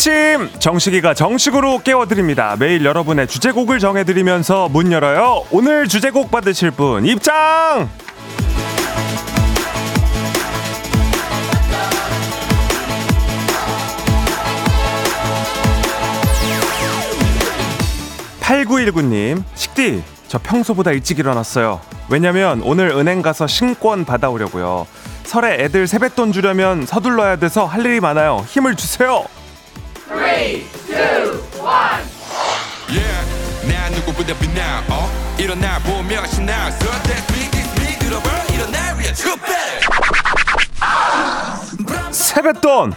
아침 정식이가 정식으로 깨워드립니다. 매일 여러분의 주제곡을 정해드리면서 문 열어요. 오늘 주제곡 받으실 분 입장! 8919님, 식디, 저 평소보다 일찍 일어났어요. 왜냐면 오늘 은행 가서 신권 받아오려고요. 설에 애들 세뱃돈 주려면 서둘러야 돼서 할 일이 많아요. 힘을 주세요. 3, 2, 1. Yeah, 누구보다 빛나 어? 세뱃돈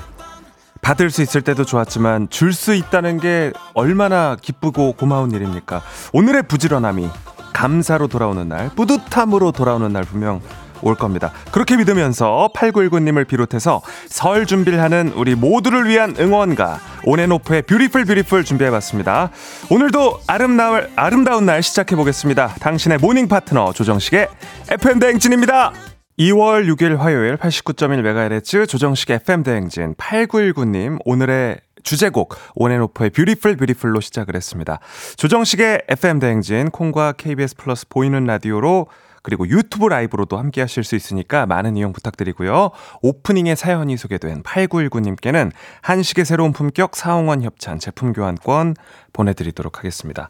받을 수 있을 때도 좋았지만 줄 수 있다는 게 얼마나 기쁘고 고마운 일입니까? 오늘의 부지런함이 감사로 돌아오는 날, 뿌듯함으로 돌아오는 날 분명 올 겁니다. 그렇게 믿으면서 8919님을 비롯해서 설 준비를 하는 우리 모두를 위한 응원가 온앤오프의 Beautiful Beautiful 준비해봤습니다. 오늘도 아름다울, 아름다운 날 시작해보겠습니다. 당신의 morning 파트너 조정식의 FM 대행진입니다. 2월 6일 화요일 89.1MHz 조정식 FM 대행진 8919님 오늘의 주제곡 온앤오프의 Beautiful Beautiful로 시작을 했습니다. 조정식의 FM 대행진 콩과 KBS 플러스 보이는 라디오로 그리고 유튜브 라이브로도 함께 하실 수 있으니까 많은 이용 부탁드리고요. 오프닝에 사연이 소개된 8919님께는 한식의 새로운 품격 사홍원 협찬 제품 교환권 보내드리도록 하겠습니다.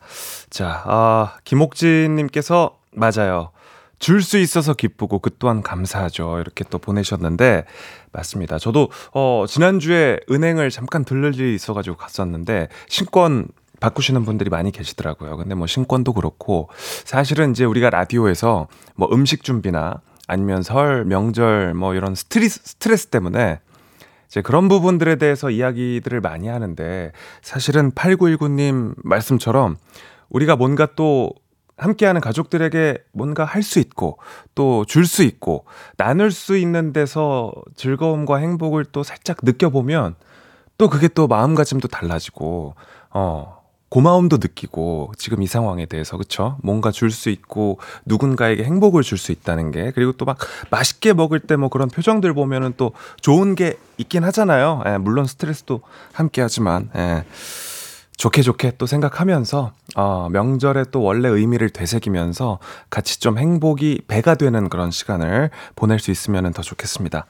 자, 아, 김옥진님께서 맞아요. 줄수 있어서 기쁘고 그 또한 감사하죠. 이렇게 또 보내셨는데 맞습니다. 저도 어 지난주에 은행을 잠깐 들를 일이 있어 가지고 갔었는데 신권 바꾸시는 분들이 많이 계시더라고요. 근데 뭐 신권도 그렇고 사실은 이제 우리가 라디오에서 뭐 음식 준비나 아니면 설, 명절 뭐 이런 스트레스, 스트레스 때문에 이제 그런 부분들에 대해서 이야기들을 많이 하는데 사실은 8919님 말씀처럼 우리가 뭔가 또 함께하는 가족들에게 뭔가 할 수 있고 또 줄 수 있고 나눌 수 있는 데서 즐거움과 행복을 또 살짝 느껴보면 또 그게 또 마음가짐도 달라지고 어 고마움도 느끼고 지금 이 상황에 대해서 그쵸? 뭔가 줄 수 있고 누군가에게 행복을 줄 수 있다는 게 그리고 또 막 맛있게 먹을 때 뭐 그런 표정들 보면은 또 좋은 게 있긴 하잖아요. 예, 물론 스트레스도 함께 하지만 예. 좋게 좋게 또 생각하면서 어, 명절에 또 원래 의미를 되새기면서 같이 좀 행복이 배가 되는 그런 시간을 보낼 수 있으면 더 좋겠습니다.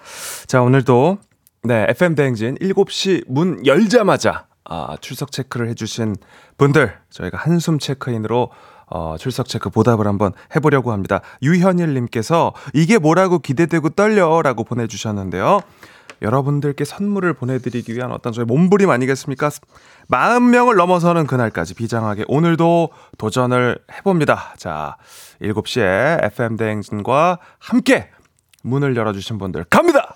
자, 오늘도 네, FM 대행진 7시 문 열자마자 아, 출석 체크를 해주신 분들 저희가 한숨 체크인으로 어, 출석 체크 보답을 한번 해보려고 합니다. 유현일님께서 이게 뭐라고 기대되고 떨려라고 보내주셨는데요. 여러분들께 선물을 보내드리기 위한 어떤 저희 몸부림 아니겠습니까? 40명을 넘어서는 그날까지 비장하게 오늘도 도전을 해봅니다. 자, 7시에 FM대행진과 함께 문을 열어주신 분들 갑니다!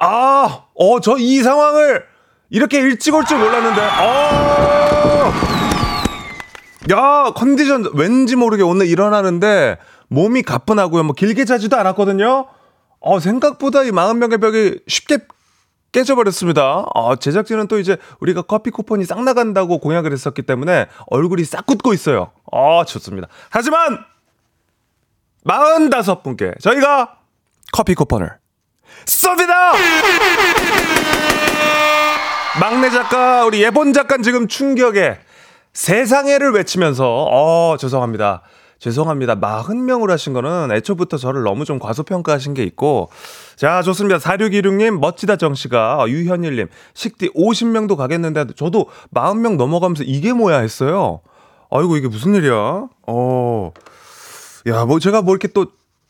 아, 어, 저 이 상황을 이렇게 일찍 올 줄 몰랐는데. 어. 야, 컨디션 왠지 모르게 오늘 일어나는데 몸이 가뿐하고요. 뭐 길게 자지도 않았거든요. 어, 생각보다 이 40명의 벽이 쉽게 깨져버렸습니다. 어, 제작진은 또 이제 우리가 커피 쿠폰이 싹 나간다고 공약을 했었기 때문에 얼굴이 싹 굳고 있어요. 어, 좋습니다. 하지만 45분께 저희가 커피 쿠폰을 쏩니다! 막내 작가, 우리 예본 작가 지금 충격에 세상에를 외치면서, 어, 죄송합니다. 죄송합니다. 40명으로 하신 거는 애초부터 저를 너무 좀 과소평가하신 게 있고. 자, 좋습니다. 4616님, 멋지다 정씨가, 어, 유현일님, 식디 50명도 가겠는데, 저도 40명 넘어가면서 이게 뭐야 했어요. 아이고, 이게 무슨 일이야? 어. 야, 뭐 제가 뭐 이렇게 또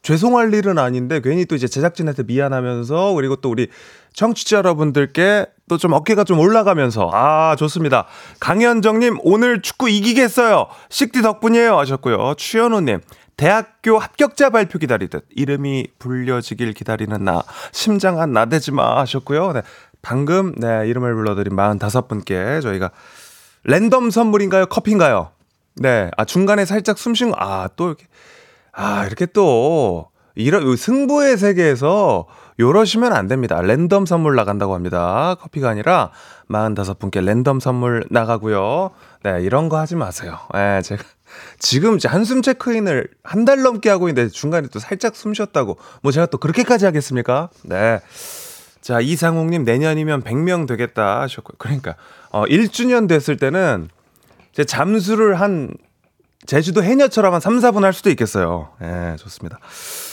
죄송할 일은 아닌데 괜히 또 이제 제작진한테 미안하면서 그리고 또 우리 청취자 여러분들께 또 좀 어깨가 좀 올라가면서 아 좋습니다. 강현정님 오늘 축구 이기겠어요. 식디 덕분이에요 하셨고요. 추현우님 대학교 합격자 발표 기다리듯 이름이 불려지길 기다리는 나 심장 한 나대지 마 하셨고요. 네. 방금, 네, 이름을 불러드린 45분께 저희가 랜덤 선물인가요? 커피인가요? 네, 아, 중간에 살짝 숨 쉰, 아, 또 이렇게, 아, 이렇게 또, 이런, 승부의 세계에서 요러시면 안 됩니다. 랜덤 선물 나간다고 합니다. 커피가 아니라 45분께 랜덤 선물 나가고요. 네, 이런 거 하지 마세요. 네, 제가 지금 이제 한숨 체크인을 한 달 넘게 하고 있는데 중간에 또 살짝 숨 쉬었다고. 뭐 제가 또 그렇게까지 하겠습니까? 네. 자, 이상욱님 내년이면 100명 되겠다 하셨고요. 그러니까, 어, 1주년 됐을 때는 제 잠수를 한 제주도 해녀처럼 한 3, 4분 할 수도 있겠어요. 예, 네, 좋습니다.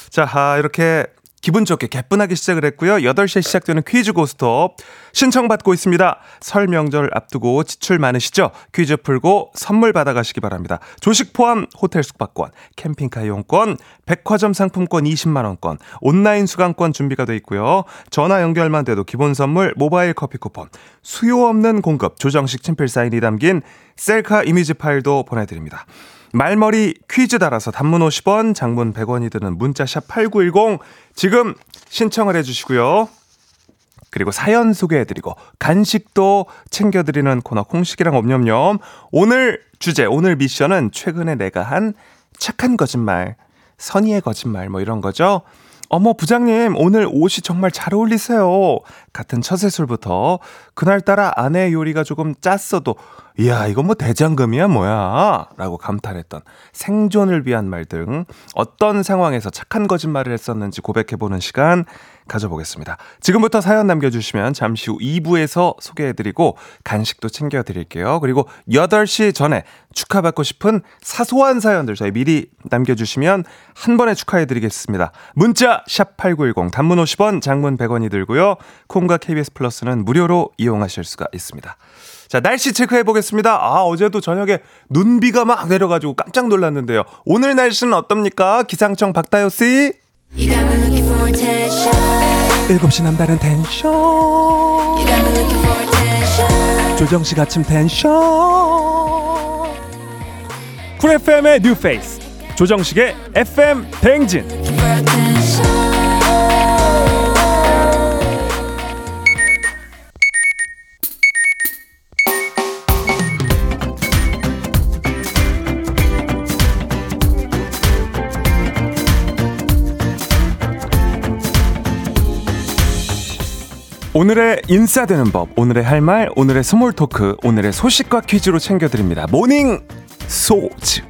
자, 아, 이렇게 기분 좋게 개뿐하게 시작을 했고요. 8시에 시작되는 퀴즈 고스톱 신청받고 있습니다. 설 명절 앞두고 지출 많으시죠? 퀴즈 풀고 선물 받아가시기 바랍니다. 조식 포함 호텔 숙박권, 캠핑카 이용권, 백화점 상품권 20만 원권, 온라인 수강권 준비가 돼 있고요. 전화 연결만 돼도 기본 선물 모바일 커피 쿠폰, 수요 없는 공급 조정식 친필 사인이 담긴 셀카 이미지 파일도 보내드립니다. 말머리 퀴즈 달아서 단문 50원, 장문 100원이 드는 문자샵 8910 지금 신청을 해주시고요. 그리고 사연 소개해드리고 간식도 챙겨드리는 코너 콩식이랑 엄념념 오늘 주제 오늘 미션은 최근에 내가 한 착한 거짓말 선의의 거짓말 뭐 이런 거죠. 어머 부장님 오늘 옷이 정말 잘 어울리세요. 같은 처세술부터 그날따라 아내 요리가 조금 짰어도 이야 이거 뭐 대장금이야 뭐야 라고 감탄했던 생존을 위한 말 등 어떤 상황에서 착한 거짓말을 했었는지 고백해보는 시간 가져보겠습니다. 지금부터 사연 남겨주시면 잠시 후 2부에서 소개해드리고 간식도 챙겨드릴게요. 그리고 8시 전에 축하받고 싶은 사소한 사연들 저희 미리 남겨주시면 한 번에 축하해드리겠습니다. 문자 샵8910 단문 50원 장문 100원이 들고요. 콩과 KBS 플러스는 무료로 이용하실 수가 있습니다. 자, 날씨 체크해 보겠습니다. 아, 어제도 저녁에 눈비가 막 내려가지고 깜짝 놀랐는데요. 오늘 날씨는 어떻습니까? 기상청 박다요 씨. 7시 남다른 텐션. 조정식 아침 텐션. 쿨 FM의 뉴페이스. 조정식의 FM 뱅진 오늘의 인싸되는 법, 오늘의 할 말, 오늘의 small talk, 오늘의 소식과 퀴즈로 챙겨드립니다. 모닝 소즈.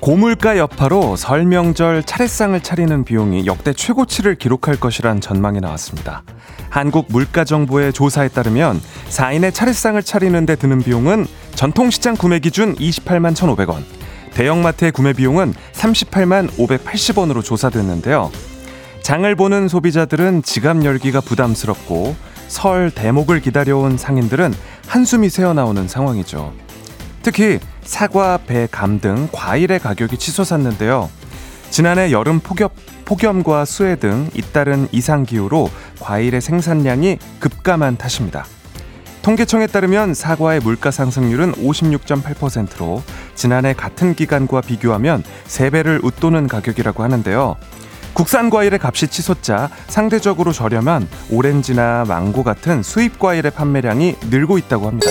고물가 여파로 설 명절 차례상을 차리는 비용이 역대 최고치를 기록할 것이란 전망이 나왔습니다. 한국물가정보의 조사에 따르면 4인의 차례상을 차리는 데 드는 비용은 전통시장 구매 기준 28만 1,500원, 대형마트의 구매 비용은 38만 580원으로 조사됐는데요. 장을 보는 소비자들은 지갑 열기가 부담스럽고 설 대목을 기다려온 상인들은 한숨이 새어나오는 상황이죠. 특히 사과, 배, 감 등 과일의 가격이 치솟았는데요. 지난해 여름 폭염, 폭염과 수해 등 잇따른 이상기후로 과일의 생산량이 급감한 탓입니다. 통계청에 따르면 사과의 물가 상승률은 56.8%로 지난해 같은 기간과 비교하면 3배를 웃도는 가격이라고 하는데요. 국산 과일의 값이 치솟자 상대적으로 저렴한 오렌지나 망고 같은 수입 과일의 판매량이 늘고 있다고 합니다.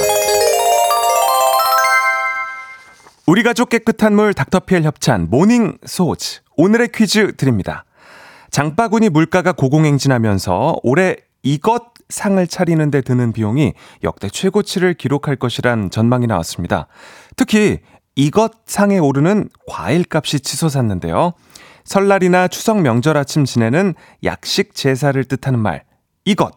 우리 가족 깨끗한 물 닥터피엘 협찬 모닝 소즈 오늘의 퀴즈 드립니다. 장바구니 물가가 고공행진하면서 올해 이것 상을 차리는 데 드는 비용이 역대 최고치를 기록할 것이란 전망이 나왔습니다. 특히 이것 상에 오르는 과일값이 치솟았는데요. 설날이나 추석 명절 아침 지내는 약식 제사를 뜻하는 말 이것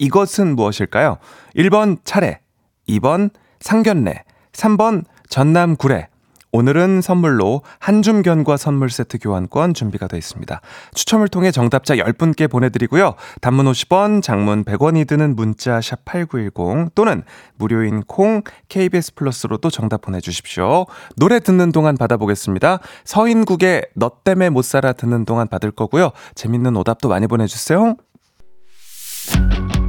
이것은 무엇일까요? 1번 차례, 2번 상견례, 3번 전남 구례, 오늘은 선물로 한줌견과 선물 세트 교환권 준비가 되어 있습니다. 추첨을 통해 정답자 10분께 보내드리고요. 단문 50원, 장문 100원이 드는 문자 샵 8910 또는 무료인 콩 KBS 플러스로도 정답 보내주십시오. 노래 듣는 동안 받아보겠습니다. 서인국의 너 때문에 못 살아 듣는 동안 받을 거고요. 재밌는 오답도 많이 보내주세요.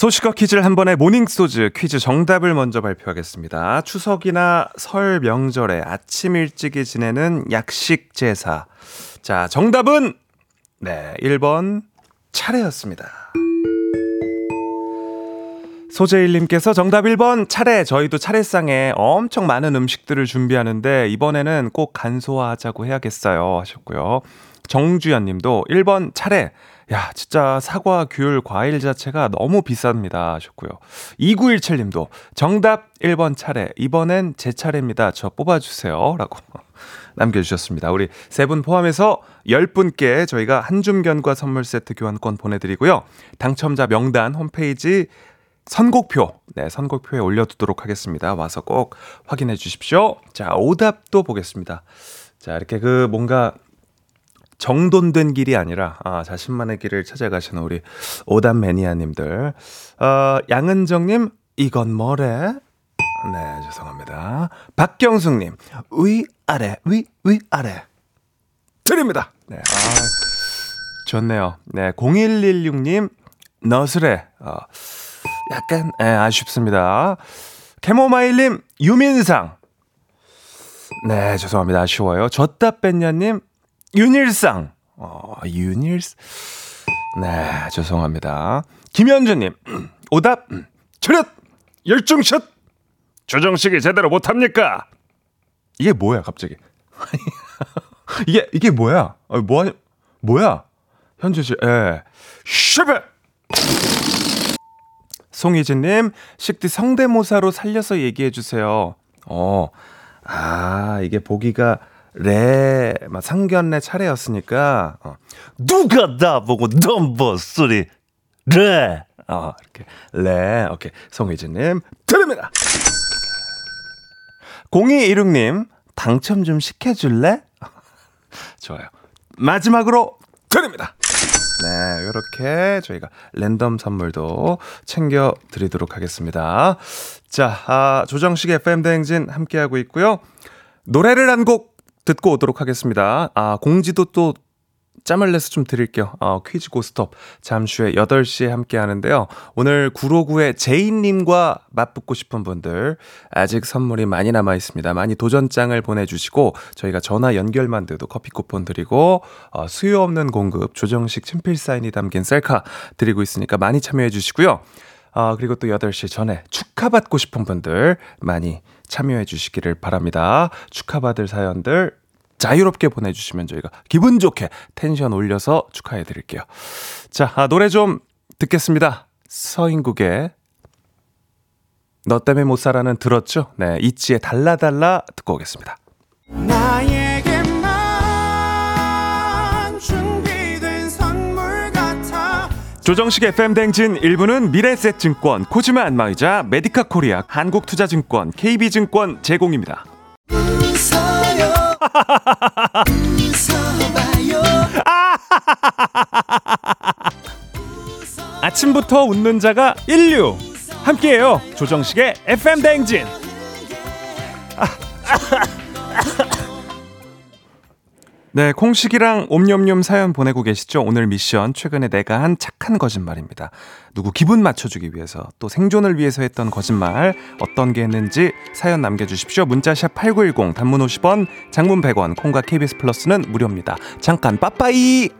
소식어 퀴즈를 한 번에 모닝소즈 퀴즈 정답을 먼저 발표하겠습니다. 추석이나 설 명절에 아침 일찍이 지내는 약식 제사. 자, 정답은 네, 1번 차례였습니다. 소재일님께서 정답 1번 차례. 저희도 차례상에 엄청 많은 음식들을 준비하는데 이번에는 꼭 간소화하자고 해야겠어요. 하셨고요. 정주연 님도 1번 차례. 야, 진짜 사과, 귤, 과일 자체가 너무 비쌉니다. 하셨고요. 2917 님도 정답 1번 차례. 이번엔 제 차례입니다. 저 뽑아주세요. 라고 남겨주셨습니다. 우리 세 분 포함해서 10분께 저희가 한줌견과 선물 세트 교환권 보내드리고요. 당첨자 명단 홈페이지 선곡표, 네, 선곡표에 올려두도록 하겠습니다. 와서 꼭 확인해 주십시오. 자, 오답도 보겠습니다. 자, 이렇게 그 뭔가 정돈된 길이 아니라 아, 자신만의 길을 찾아가시는 우리 오답 매니아님들. 어, 양은정님, 이건 뭐래? 네, 죄송합니다. 박경숙님, 위, 아래, 위, 위, 아래. 드립니다. 네, 아, 좋네요. 네, 0116님, 너스레. 어, 약간, 예, 아쉽습니다. 캐모마일님, 유민상. 네, 죄송합니다. 아쉬워요. 졌다 뺀냐님, 윤일상. 어, 윤일상. 네, 죄송합니다. 김현주님, 오답, 철렛, 열중샷. 조정식이 제대로 못합니까? 이게 뭐야, 갑자기? 이게, 이게 뭐야? 어, 뭐, 뭐야? 현주 씨, 예. 슈베! 송희진님, 식디 성대모사로 살려서 얘기해주세요. 어, 아, 이게 보기가 레, 막 상견례 차례였으니까, 어, 누가 나보고 넘버 쓰리, 레! 어, 이렇게, 레, 오케이. 송희진님, 드립니다! 0216님, 당첨 좀 시켜줄래? 좋아요. 마지막으로 드립니다! 네, 이렇게 저희가 랜덤 선물도 챙겨 드리도록 하겠습니다. 자, 아, 조정식 FM 대행진 함께하고 있고요. 노래를 한 곡 듣고 오도록 하겠습니다. 아, 공지도 또 짬을 내서 좀 드릴게요. 어, 퀴즈 고스톱 잠시 후에 8시에 함께 하는데요. 오늘 959의 제이님과 맞붙고 싶은 분들 아직 선물이 많이 남아 있습니다. 많이 도전장을 보내주시고 저희가 전화 연결만 돼도 커피 쿠폰 드리고 어, 수요 없는 공급 조정식 친필 사인이 담긴 셀카 드리고 있으니까 많이 참여해 주시고요. 어, 그리고 또 8시 전에 축하받고 싶은 분들 많이 참여해 주시기를 바랍니다. 축하받을 사연들 자유롭게 보내주시면 저희가 기분 좋게 텐션 올려서 축하해 드릴게요. 자, 아, 노래 좀 듣겠습니다. 서인국의 너 때문에 못 살아는 들었죠? 네, 이치의 달라달라 듣고 오겠습니다. 조정식 FM 댕진 1부는 미래셋증권, 코지마 안마의자, 메디카 코리아, 한국투자증권, KB증권 제공입니다. 아침부터 웃는 자가 인류 함께해요. 조정식의 FM 대행진. 네, 콩식이랑 옴뇸뇸 사연 보내고 계시죠? 오늘 미션 최근에 내가 한 착한 거짓말입니다. 누구 기분 맞춰주기 위해서 또 생존을 위해서 했던 거짓말 어떤 게 했는지 사연 남겨주십시오. 문자샵 8910 단문 50원 장문 100원 콩과 KBS 플러스는 무료입니다. 잠깐 빠빠이!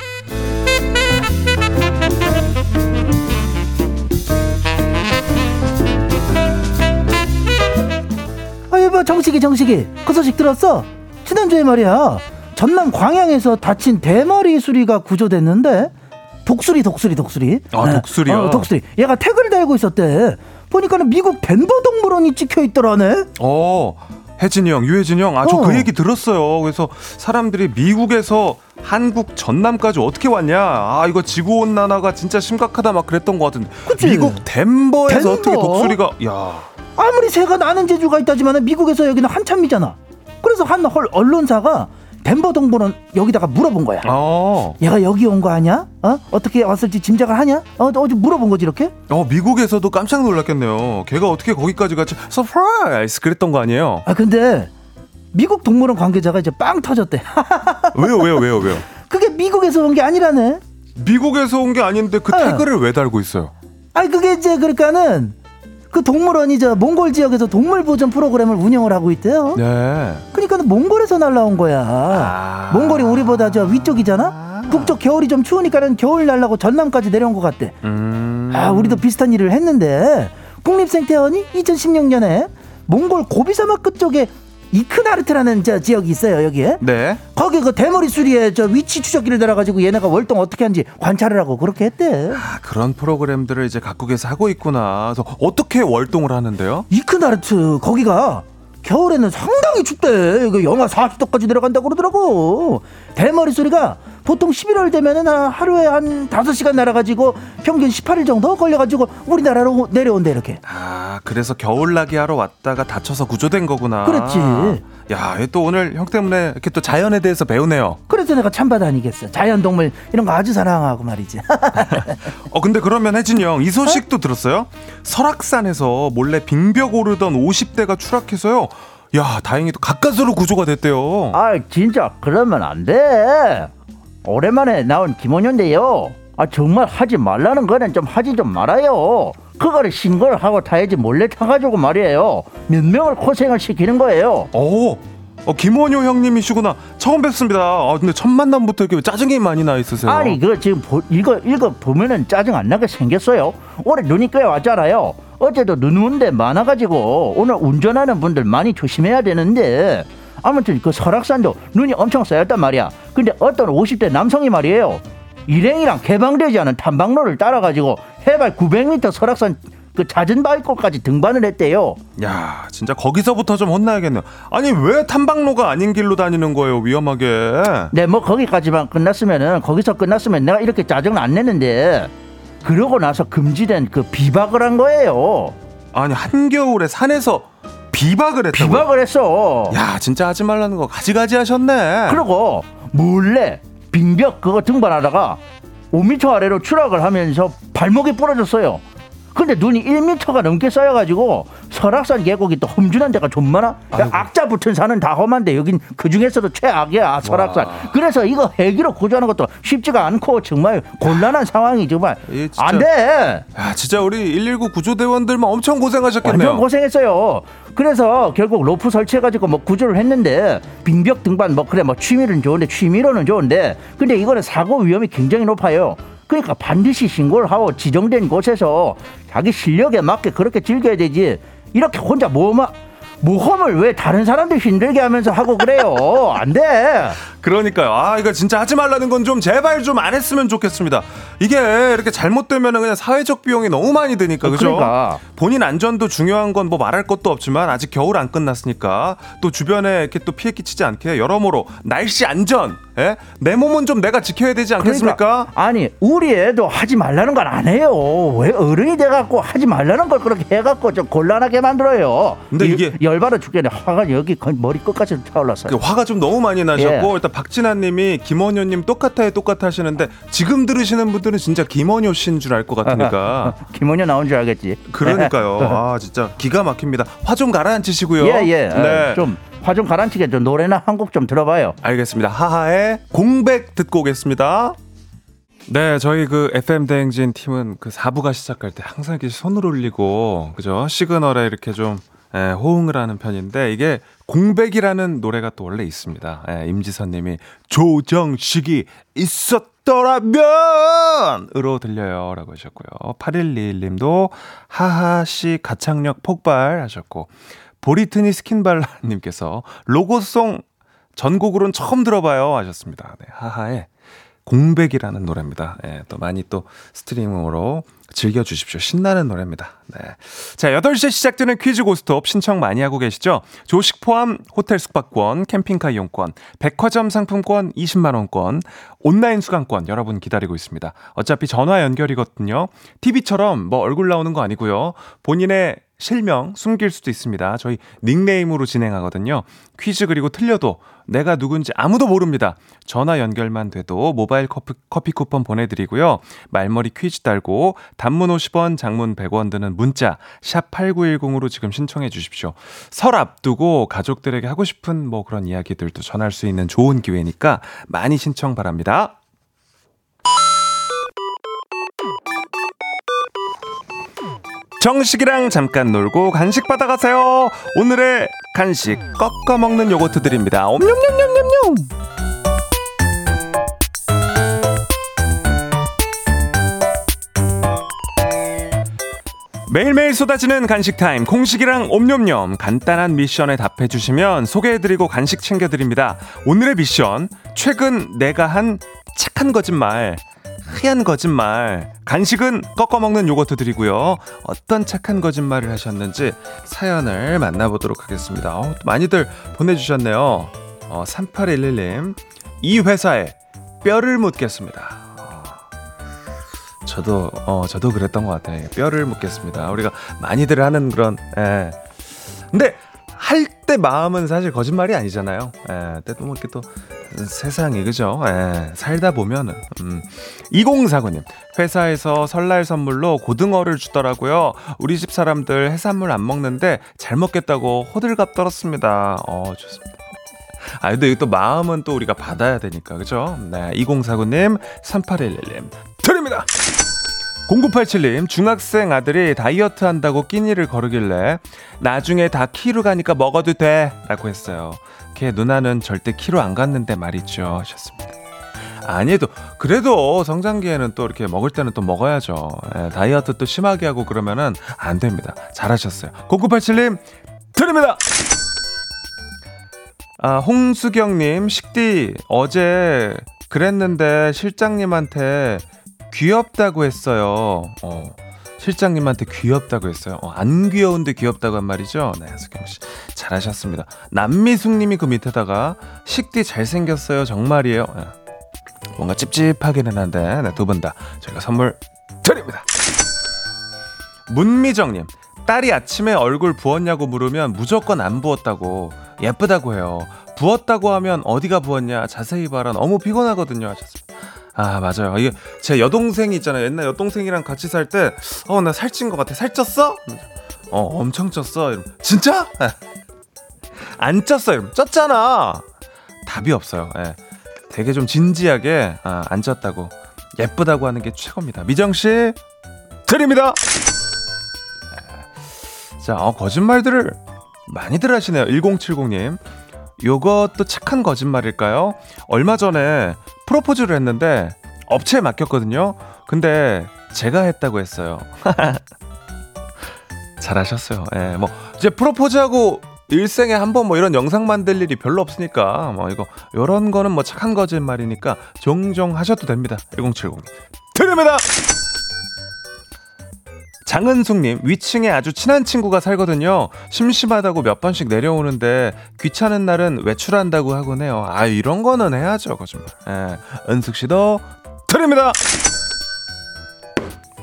이봐 정식이 정식이 그 소식 들었어? 지난주에 말이야 전남 광양에서 다친 대머리 수리가 구조됐는데 독수리 독수리 독수리 아, 네. 독수리요? 어, 독수리 얘가 태그를 달고 있었대 보니까는 미국 덴버 동물원이 찍혀 있더라네 어, 혜진이 형, 유혜진이 형, 아, 저그 어. 얘기 들었어요. 그래서 사람들이 미국에서 한국 전남까지 어떻게 왔냐? 아, 이거 지구 온난화가 진짜 심각하다 막 그랬던 것 같은데. 그치? 미국 덴버에서 덴버? 어떻게 독수리가, 야 아무리 새가 나는 재주가 있다지만 미국에서 여기는 한참이잖아 그래서 한 헐 언론사가 덴버 동물원 여기다가 물어본 거야 어, 얘가 여기 온 거 아냐? 어? 어떻게 왔을지 짐작을 하냐? 어, 어제 물어본 거지 이렇게? 어, 미국에서도 깜짝 놀랐겠네요. 걔가 어떻게 거기까지 같이 surprise 그랬던 거 아니에요? 아 근데 미국 동물원 관계자가 이제 빵 터졌대. 왜요, 왜요, 왜요, 왜요? 그게 미국에서 온 게 아니라네. 미국에서 온 게 아닌데 그 어. 태그를 왜 달고 있어요? 아니 그게 이제 그러니까는 그 동물원이 저 몽골 지역에서 동물 보존 프로그램을 운영을 하고 있대요. 네. 그러니까는 몽골에서 날라온 거야. 아. 몽골이 우리보다 저 위쪽이잖아. 북쪽 겨울이 좀 추우니까는 겨울 날라고 전남까지 내려온 것 같대. 음. 아 우리도 비슷한 일을 했는데 국립생태원이 2016년에 몽골 고비사막 끝쪽에 이크나르트라는 저 지역이 있어요 여기에. 네. 거기 그 대머리 수리에 저 위치 추적기를 달아가지고 얘네가 월동 어떻게 하는지 관찰을 하고 그렇게 했대. 아, 그런 프로그램들을 이제 각국에서 하고 있구나. 그래서 어떻게 월동을 하는데요? 이크나르트 거기가 겨울에는 상당히 춥대. 영하 40도까지 내려간다고 그러더라고. 대머리 수리가 보통 11월 되면은 한 하루에 한 5시간 날아가지고 평균 18일 정도 걸려가지고 우리나라로 내려온대 이렇게. 아, 그래서 겨울나기 하러 왔다가 다쳐서 구조된 거구나. 그랬지. 야, 얘또 오늘 형 때문에 이렇게 또 자연에 대해서 배우네요. 그래서 내가 참바다 아니겠어. 자연동물 이런 거 아주 사랑하고 말이지. 어, 근데 그러면 혜진이 형, 이 소식도 들었어요? 설악산에서 몰래 빙벽 오르던 50대가 추락해서요. 야, 다행히도 가까스로 구조가 됐대요. 아 진짜 그러면 안 돼. 오랜만에 나온 김원효인데요. 아 정말 하지 말라는 거는 좀 하지 좀 말아요. 그거를 신고를 하고 타야지 몰래 타가지고 말이에요. 몇 명을 고생을 시키는 거예요. 어, 어, 김원효 형님이시구나. 처음 뵙습니다. 아, 근데 첫 만남부터 이렇게 짜증이 많이 나 있으세요. 아니 그 지금 보, 읽어 읽어 보면은 짜증 안 나게 생겼어요. 올해 눈이 꽤 왔잖아요. 어제도 눈 오는데 많아가지고 오늘 운전하는 분들 많이 조심해야 되는데 아무튼 그 설악산도 눈이 엄청 쌓였단 말이야. 근데 어떤 50대 남성이 말이에요. 일행이랑 개방되지 않은 탐방로를 따라가지고 해발 900m 설악산 그 잦은 바위골까지 등반을 했대요. 야, 진짜 거기서부터 좀 혼나야겠네요. 아니, 왜 탐방로가 아닌 길로 다니는 거예요, 위험하게? 네, 뭐 거기까지만 끝났으면은 거기서 끝났으면 내가 이렇게 짜증을 안 내는데 그러고 나서 금지된 그 비박을 한 거예요. 아니, 한겨울에 산에서 비박을 했다고. 비박을 했어. 야, 진짜 하지 말라는 거 가지가지 하셨네. 그리고 몰래 빙벽 그거 등반하다가 5m 아래로 추락을 하면서 발목이 부러졌어요. 근데 눈이 1m가 넘게 쌓여가지고 설악산 계곡이 또 험준한 데가 좀 많아. 아이고. 악자 붙은 산은 다 험한데 여긴 그 중에서도 최악이야 설악산. 와. 그래서 이거 헬기로 구조하는 것도 쉽지가 않고 정말 곤란한 상황이 정말 이게 진짜- 안 돼. 야, 진짜 우리 119 구조대원들만 엄청 고생하셨겠네요. 완전 고생했어요. 그래서 결국 로프 설치해가지고 뭐 구조를 했는데 빙벽 등반 뭐 그래 뭐 취미는 좋은데 취미로는 좋은데 근데 이거는 사고 위험이 굉장히 높아요. 그러니까 반드시 신고를 하고 지정된 곳에서 자기 실력에 맞게 그렇게 즐겨야 되지. 이렇게 혼자 뭐막 모험을 왜 다른 사람들 힘들게 하면서 하고 그래요? 안 돼. 그러니까요. 아, 이거 진짜 하지 말라는 건 좀 제발 좀 안 했으면 좋겠습니다. 이게 이렇게 잘못되면 그냥 사회적 비용이 너무 많이 드니까, 그죠? 그러니까. 본인 안전도 중요한 건 뭐 말할 것도 없지만 아직 겨울 안 끝났으니까 또 주변에 이렇게 또 피해 끼치지 않게 여러모로 날씨 안전, 예? 내 몸은 좀 내가 지켜야 되지 않겠습니까? 그러니까, 아니 우리 애도 하지 말라는 건 안 해요. 왜 어른이 돼갖고 하지 말라는 걸 그렇게 해갖고 좀 곤란하게 만들어요. 근데 이- 이게- 열받아 죽겠네. 화가 여기 머리 끝까지 차올랐어요. 그 화가 좀 너무 많이 나셨고 예. 일단 박진아님이 김원효님 똑같아요 똑같아 하시는데 지금 들으시는 분들 은 진짜 김원효 씨인 줄 알 것 같으니까 김원효 나온 줄 알겠지. 그러니까요 아 진짜 기가 막힙니다 화 좀 가라앉히시고요 예, 예. 네. 좀 화 좀 가라앉히게 좀 노래나 한 곡 좀 들어봐요. 알겠습니다 하하의 공백 듣고 오겠습니다 네, 저희 그 FM 대행진 팀은 그 4부가 시작할 때 항상 이렇게 손을 올리고, 그죠? 시그널에 이렇게 좀, 예, 호응을 하는 편인데, 이게 공백이라는 노래가 또 원래 있습니다. 예, 임지선 님이 조정식이 있었 더라면! 으로 들려요. 라고 하셨고요. 8121 님도 하하씨 가창력 폭발 하셨고, 보리트니 스킨발라 님께서 로고송 전곡으로는 처음 들어봐요 하셨습니다. 네, 하하의 공백이라는 노래입니다. 예, 또 많이 또 스트리밍으로 즐겨주십시오. 신나는 노래입니다. 네. 자, 8시에 시작되는 퀴즈 고스톱 신청 많이 하고 계시죠? 조식 포함 호텔 숙박권, 캠핑카 이용권, 백화점 상품권 20만원권, 온라인 수강권 여러분 기다리고 있습니다. 어차피 전화 연결이거든요. TV처럼 뭐 얼굴 나오는 거 아니고요. 본인의 실명 숨길 수도 있습니다. 저희 닉네임으로 진행하거든요. 퀴즈 그리고 틀려도 내가 누군지 아무도 모릅니다. 전화 연결만 돼도 모바일 커피, 커피 쿠폰 보내드리고요. 말머리 퀴즈 달고 단문 50원, 장문 100원 드는 문자 샵 8910으로 지금 신청해 주십시오. 설 앞두고 가족들에게 하고 싶은 뭐 그런 이야기들도 전할 수 있는 좋은 기회니까 많이 신청 바랍니다. 정식이랑 잠깐 놀고 간식 받아가세요. 오늘의 간식 꺾어 먹는 요거트 드립니다. 옴뇸뇸뇸뇸뇸. 매일매일 쏟아지는 간식 타임 공식이랑 옴뇸뇸 간단한 미션에 답해 주시면 소개해 드리고 간식 챙겨 드립니다. 오늘의 미션 최근 내가 한 착한 거짓말 흐얀 거짓말 간식은 꺾어 먹는 요거트 드리고요. 어떤 착한 거짓말을 하셨는지 사연을 만나보도록 하겠습니다. 어, 또 많이들 보내주셨네요. 어, 3811님 이 회사에 뼈를 묻겠습니다. 저도 어 저도 그랬던 것 같아요. 뼈를 묻겠습니다. 우리가 많이들 하는 그런 예. 근데 할 때 마음은 사실 거짓말이 아니잖아요. 예. 때도 뭐 이렇게 또 세상이 그죠? 예. 살다 보면은 음. 2049님 회사에서 설날 선물로 고등어를 주더라고요. 우리 집 사람들 해산물 안 먹는데 잘 먹겠다고 호들갑 떨었습니다. 어 좋습니다. 아, 근데 이거 또 마음은 또 우리가 받아야 되니까, 그죠? 네, 2049님, 3811님, 드립니다! 0987님, 중학생 아들이 다이어트 한다고 끼니를 거르길래, 나중에 다 키로 가니까 먹어도 돼! 라고 했어요. 걔 누나는 절대 키로 안 갔는데 말이죠. 하셨습니다. 아니도 그래도 성장기에는 또 이렇게 먹을 때는 또 먹어야죠. 예, 다이어트 또 심하게 하고 그러면은 안 됩니다. 잘하셨어요. 0987님, 드립니다! 아, 홍수경님, 식디, 어제 그랬는데 실장님한테 귀엽다고 했어요. 어, 실장님한테 귀엽다고 했어요. 어, 안 귀여운데 귀엽다고 한 말이죠. 네, 수경씨. 잘하셨습니다. 남미숙 님이 그 밑에다가 식디 잘생겼어요. 정말이에요. 네. 뭔가 찝찝하기는 한데, 네, 두분 다 저희가 선물 드립니다. 문미정 님, 딸이 아침에 얼굴 부었냐고 물으면 무조건 안 부었다고 예쁘다고 해요. 부었다고 하면 어디가 부었냐 자세히 봐라 너무 피곤하거든요 하셨습니다. 아 맞아요. 이게 제 여동생이 있잖아요. 옛날 여동생이랑 같이 살 때 어 나 살찐 것 같아. 살쪘어? 어 엄청 쪘어. 이러면 진짜? 안 쪘어. 이러면 쪘잖아. 답이 없어요. 예. 되게 좀 진지하게 아, 안 쪘다고 예쁘다고 하는 게 최고입니다. 미정 씨 드립니다. 자, 어, 거짓말들을 많이들 하시네요. 1070님. 요것도 착한 거짓말일까요? 얼마 전에 프로포즈를 했는데 업체에 맡겼거든요. 근데 제가 했다고 했어요. 잘하셨어요. 예, 뭐 이제 프로포즈하고 일생에 한 번 뭐 이런 영상 만들 일이 별로 없으니까 뭐 이거 요런 거는 뭐 착한 거짓말이니까 종종 하셔도 됩니다. 1070 드립니다. 장은숙님 위층에 아주 친한 친구가 살거든요. 심심하다고 몇 번씩 내려오는데 귀찮은 날은 외출한다고 하곤 해요. 아 이런 거는 해야죠 거짓말. 예, 은숙 씨도 드립니다.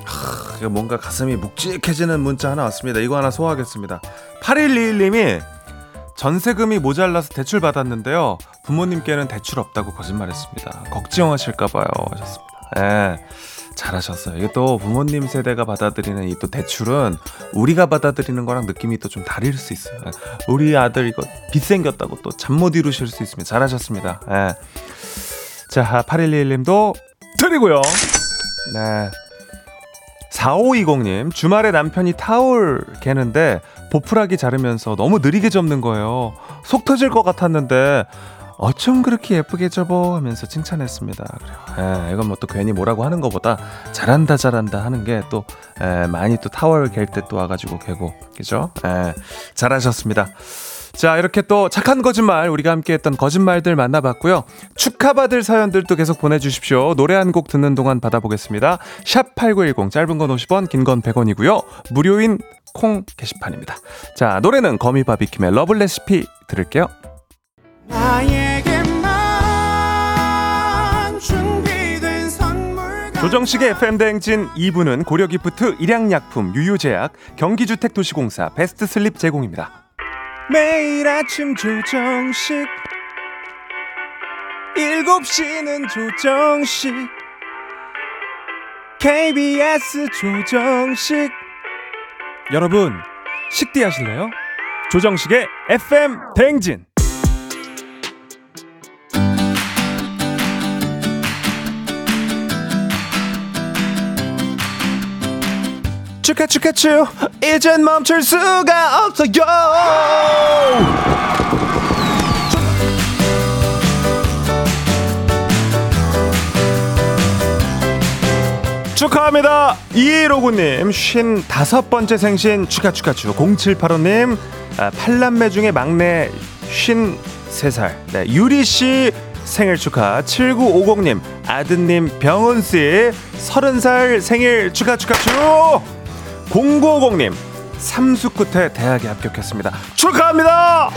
하, 뭔가 가슴이 묵직해지는 문자 하나 왔습니다. 이거 하나 소화하겠습니다. 8121님이 전세금이 모자라서 대출 받았는데요. 부모님께는 대출 없다고 거짓말했습니다. 걱정하실까봐요. 하셨습니다. 예. 잘하셨어요. 이게 또 부모님 세대가 받아들이는 이 또 대출은 우리가 받아들이는 거랑 느낌이 또 좀 다를 수 있어요. 우리 아들 이거 빚 생겼다고 또 잠 못 이루실 수 있습니다. 잘하셨습니다. 예. 자, 8121님도 드리고요. 네. 4520님, 주말에 남편이 타올 개는데 보풀하기 자르면서 너무 느리게 접는 거예요. 속 터질 것 같았는데 어쩜 그렇게 예쁘게 접어 하면서 칭찬했습니다. 그래요. 예, 이건 뭐 또 괜히 뭐라고 하는 것보다 잘한다 잘한다 하는 게또 예, 많이 또 타월 갤 때 또 와가지고 개고 그죠? 예, 잘하셨습니다. 자, 이렇게 또 착한 거짓말 우리가 함께 했던 거짓말들 만나봤고요. 축하받을 사연들도 계속 보내주십시오. 노래 한 곡 듣는 동안 받아보겠습니다. 샵 8910 짧은 건 50원, 긴 건 100원이고요. 무료인 콩 게시판입니다. 자, 노래는 거미 바비킴의 Love Recipe 들을게요. 조정식의 FM대행진 2부는 고려기프트, 일양약품, 유유제약, 경기주택도시공사, 베스트슬립 제공입니다. 매일 아침 조정식 7시는 조정식 KBS 조정식 여러분 식대 하실래요? 조정식의 FM 대행진 축하 축 이젠 멈출 수가 없어요. 축하합니다. 2159님 쉰 다섯 번째 생신 축하 축하 축. 0785님 아, 팔남매 중에 막내 쉰 3살. 네, 유리씨 생일 축하. 7950님 아드님 병은씨 30살 생일 축하 축하 축 0950님 삼수 끝에 대학에 합격했습니다. 축하합니다!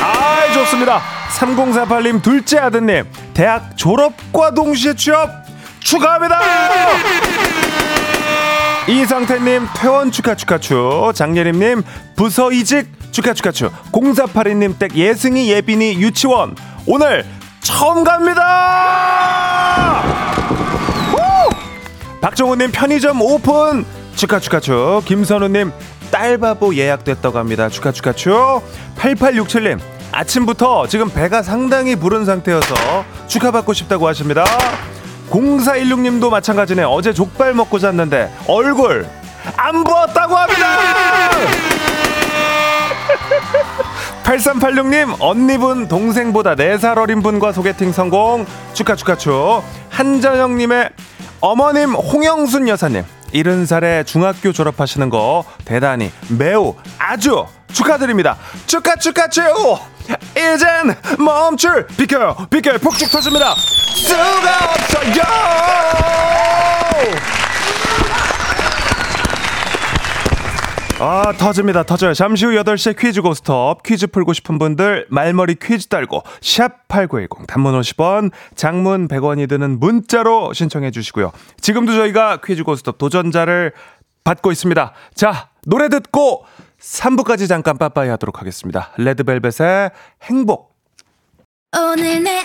아 좋습니다. 3048님 둘째 아드님 대학 졸업과 동시에 취업 축하합니다! 이상태님 퇴원 축하 축하 축 장예림님 부서 이직 축하 축하 축 0482님 댁 예승이 예빈이 유치원 오늘 처음 갑니다! 박정우님 편의점 오픈. 축하 축하 축. 김선우님 딸바보 예약됐다고 합니다. 축하 축하 축. 8867님 아침부터 지금 배가 상당히 부른 상태여서 축하받고 싶다고 하십니다. 0416님도 마찬가지네. 어제 족발 먹고 잤는데 얼굴 안 부었다고 합니다. 8386님 언니분 동생보다 4살 어린 분과 소개팅 성공. 축하 축하 축. 한정영님의 어머님 홍영순 여사님 70살에 중학교 졸업하시는 거 대단히 매우 아주 축하드립니다. 축하 축하 축 이젠 멈출 비켜요 비켜요 폭죽 터집니다. 수가 없어요. 아 터집니다. 터져요. 잠시 후 8시에 퀴즈 고스톱. 퀴즈 풀고 싶은 분들 말머리 퀴즈 달고 샵 8910 단문 50원 장문 100원이 드는 문자로 신청해 주시고요. 지금도 저희가 퀴즈 고스톱 도전자를 받고 있습니다. 자 노래 듣고 3부까지 잠깐 빠빠이 하도록 하겠습니다. 레드벨벳의 행복. 오늘 내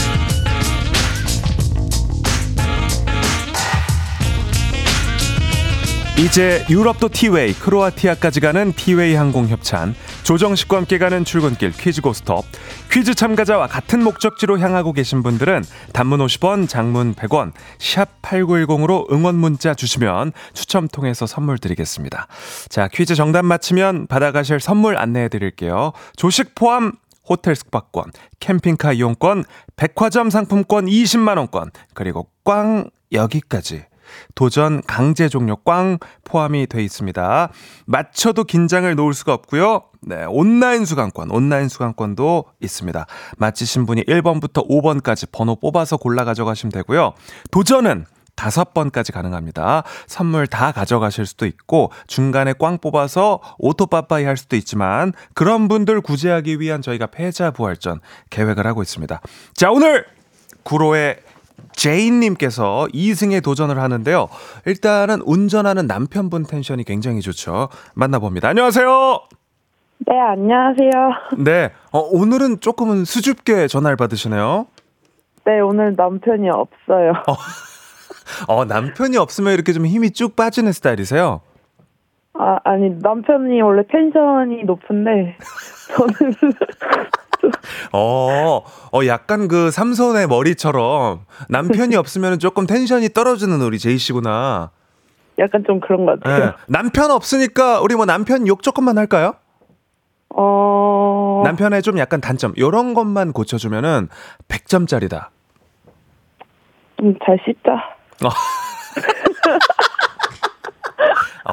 이제 유럽도 티웨이, 크로아티아까지 가는 티웨이 항공 협찬, 조정식과 함께 가는 출근길 퀴즈 고스톱. 퀴즈 참가자와 같은 목적지로 향하고 계신 분들은 단문 50원, 장문 100원, 샵 8910으로 응원 문자 주시면 추첨 통해서 선물 드리겠습니다. 자, 퀴즈 정답 맞히면 받아가실 선물 안내해 드릴게요. 조식 포함 호텔 숙박권, 캠핑카 이용권, 백화점 상품권 20만원권, 그리고 꽝 여기까지 도전 강제 종료 꽝 포함이 돼 있습니다. 맞춰도 긴장을 놓을 수가 없고요. 네, 온라인 수강권, 온라인 수강권도 있습니다. 맞히신 분이 1번부터 5번까지 번호 뽑아서 골라 가져가시면 되고요. 도전은 다섯 번까지 가능합니다. 선물 다 가져가실 수도 있고 중간에 꽝 뽑아서 오토빠빠이 할 수도 있지만 그런 분들 구제하기 위한 저희가 패자 부활전 계획을 하고 있습니다. 자 오늘 구로의 제인님께서 2승에 도전을 하는데요. 일단은 운전하는 남편분 텐션이 굉장히 좋죠. 만나봅니다. 안녕하세요. 네, 안녕하세요. 네, 어, 오늘은 조금은 수줍게 전화를 받으시네요. 네, 오늘 남편이 없어요. 어, 어, 남편이 없으면 이렇게 좀 힘이 쭉 빠지는 스타일이세요? 아, 아니, 남편이 원래 텐션이 높은데, 저는, 어, 어, 약간 그 삼손의 머리처럼 남편이 없으면 조금 텐션이 떨어지는 우리 제이 씨구나. 약간 좀 그런 것 같아요. 네. 남편 없으니까 우리 뭐 남편 욕 조금만 할까요? 어, 남편의 좀 약간 단점, 요런 것만 고쳐주면은 100점짜리다. 좀 잘 씻자.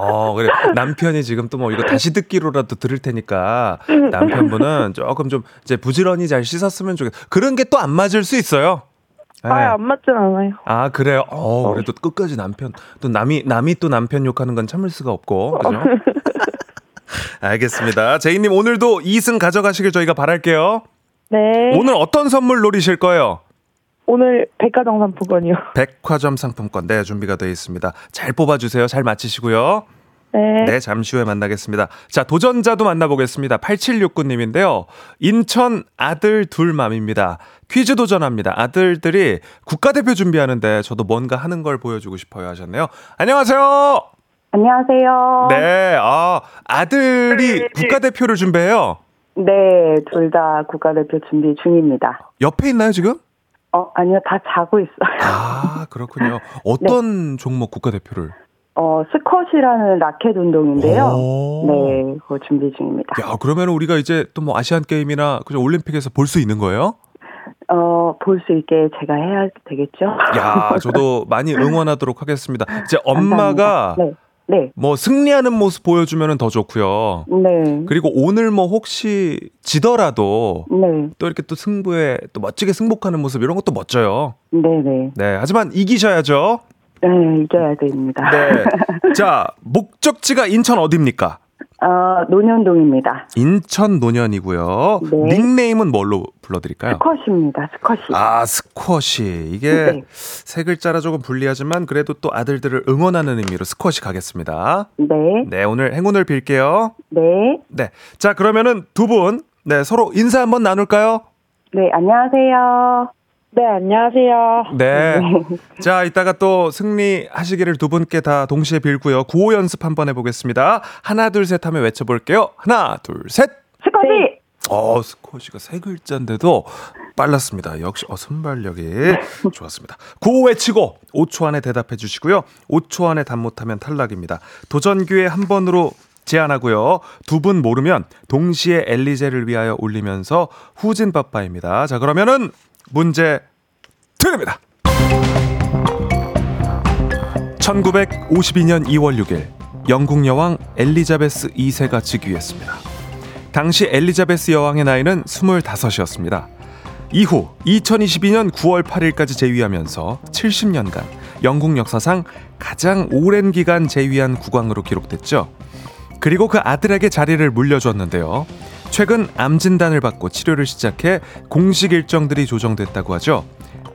어, 그래. 남편이 지금 또 뭐 이거 다시 듣기로라도 들을 테니까 남편분은 조금 좀 이제 부지런히 잘 씻었으면 좋겠 그런 게 또 안 맞을 수 있어요. 네. 아, 안 맞진 않아요. 아, 그래요? 어, 그래도 끝까지 남편, 또 남이, 남이 또 남편 욕하는 건 참을 수가 없고, 그죠? 알겠습니다. 제이님, 오늘도 2승 가져가시길 저희가 바랄게요. 네. 오늘 어떤 선물 노리실 거예요? 오늘 백화점 상품권이요. 백화점 상품권, 네, 준비가 되어 있습니다. 잘 뽑아주세요. 잘 맞히시고요. 네. 네, 잠시 후에 만나겠습니다. 자, 도전자도 만나보겠습니다. 8769님인데요. 인천 아들 둘 맘입니다. 퀴즈 도전합니다. 아들들이 국가대표 준비하는데 저도 뭔가 하는 걸 보여주고 싶어요 하셨네요. 안녕하세요. 안녕하세요. 네, 아, 아들이 국가대표를 준비해요. 네, 둘 다 국가대표 준비 중입니다. 옆에 있나요, 지금? 어, 아니요, 다 자고 있어요. 아, 그렇군요. 어떤 종목 국가대표를? 어, 스쿼시라는 라켓 운동인데요. 오. 네, 그거 준비 중입니다. 야, 그러면 우리가 이제 또 뭐 아시안 게임이나 그죠 올림픽에서 볼 수 있는 거예요? 어, 볼 수 있게 제가 해야 되겠죠? 야, 저도 많이 응원하도록 하겠습니다. 이제 엄마가. 네, 네, 뭐 승리하는 모습 보여주면 더 좋고요. 네, 그리고 오늘 뭐 혹시 지더라도 네, 또 이렇게 또 승부에 또 멋지게 승복하는 모습 이런 것도 멋져요. 네, 네. 네, 하지만 이기셔야죠. 네, 이겨야 됩니다. 네. 자, 목적지가 인천 어디입니까? 어, 논현동입니다. 인천 노년이고요. 네. 닉네임은 뭘로 불러드릴까요? 스쿼시입니다, 스쿼시. 아, 스쿼시. 이게 네. 세 글자라 조금 불리하지만 그래도 또 아들들을 응원하는 의미로 스쿼시 가겠습니다. 네, 네, 오늘 행운을 빌게요. 네, 네. 자, 그러면은 두 분, 네, 서로 인사 한번 나눌까요? 네, 안녕하세요. 네, 안녕하세요. 네. 자, 이따가 또 승리하시기를 두 분께 다 동시에 빌고요. 구호 연습 한번 해보겠습니다. 하나, 둘, 셋 하면 외쳐볼게요. 하나, 둘, 셋. 스쿼시! 어, 스쿼시가 세 글자인데도 빨랐습니다. 역시 어, 순발력이 좋았습니다. 구호 외치고 5초 안에 대답해 주시고요. 5초 안에 답 못하면 탈락입니다. 도전 기회 한 번으로 제한하고요. 두 분 모르면 동시에 엘리제를 위하여 울리면서 후진 빠빠입니다. 자, 그러면은 문제 드립니다. 1952년 2월 6일 영국 여왕 엘리자베스 2세가 즉위했습니다. 당시 엘리자베스 여왕의 나이는 25이었습니다. 이후 2022년 9월 8일까지 재위하면서 70년간 영국 역사상 가장 오랜 기간 재위한 국왕으로 기록됐죠. 그리고 그 아들에게 자리를 물려줬는데요. 최근 암 진단을 받고 치료를 시작해 공식 일정들이 조정됐다고 하죠.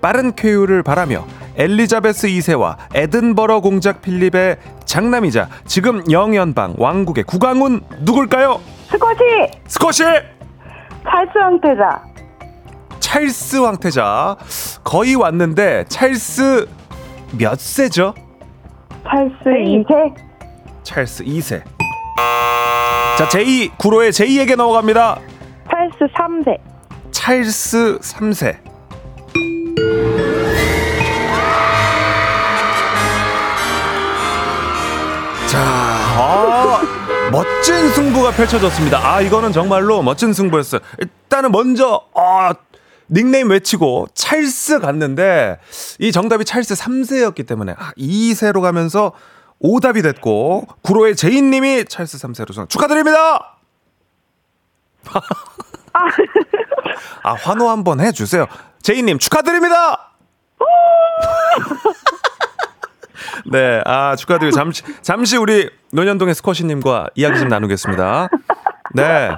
빠른 쾌유를 바라며 엘리자베스 2세와 에든버러 공작 필립의 장남이자 지금 영연방 왕국의 국왕은 누굴까요? 스쿼시! 스코시 찰스 황태자. 찰스 황태자 거의 왔는데 찰스 몇 세죠? 찰스 2세. 찰스 2세. 자, 제2 구로의 제2에게 넘어갑니다. 찰스 3세. 찰스 3세. 자, 아, 멋진 승부가 펼쳐졌습니다. 아, 이거는 정말로 멋진 승부였어요. 일단은 먼저, 아, 닉네임 외치고 찰스 갔는데, 이 정답이 찰스 3세였기 때문에, 아, 2세로 가면서 오답이 됐고, 구로의 제인님이 찰스 3세로 정 축하드립니다! 아, 환호 한번 해주세요. 제이님 축하드립니다! 네, 아, 축하드리고, 잠시, 잠시 우리 논현동의 스쿼시님과 이야기 좀 나누겠습니다. 네.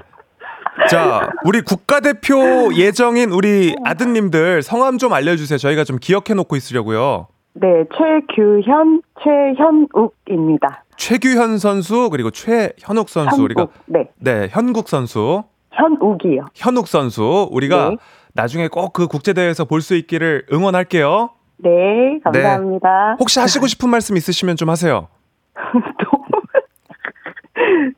자, 우리 국가대표 예정인 우리 아드님들 성함 좀 알려주세요. 저희가 좀 기억해 놓고 있으려고요. 네, 최규현, 최현욱입니다. 최규현 선수, 그리고 최현욱 선수, 우리가, 현욱, 네, 네, 현국 선수, 현욱이요. 현욱 선수, 우리가 네. 나중에 꼭 그 국제 대회에서 볼 수 있기를 응원할게요. 네, 감사합니다. 혹시 하시고 싶은 말씀 있으시면 좀 하세요. 너무,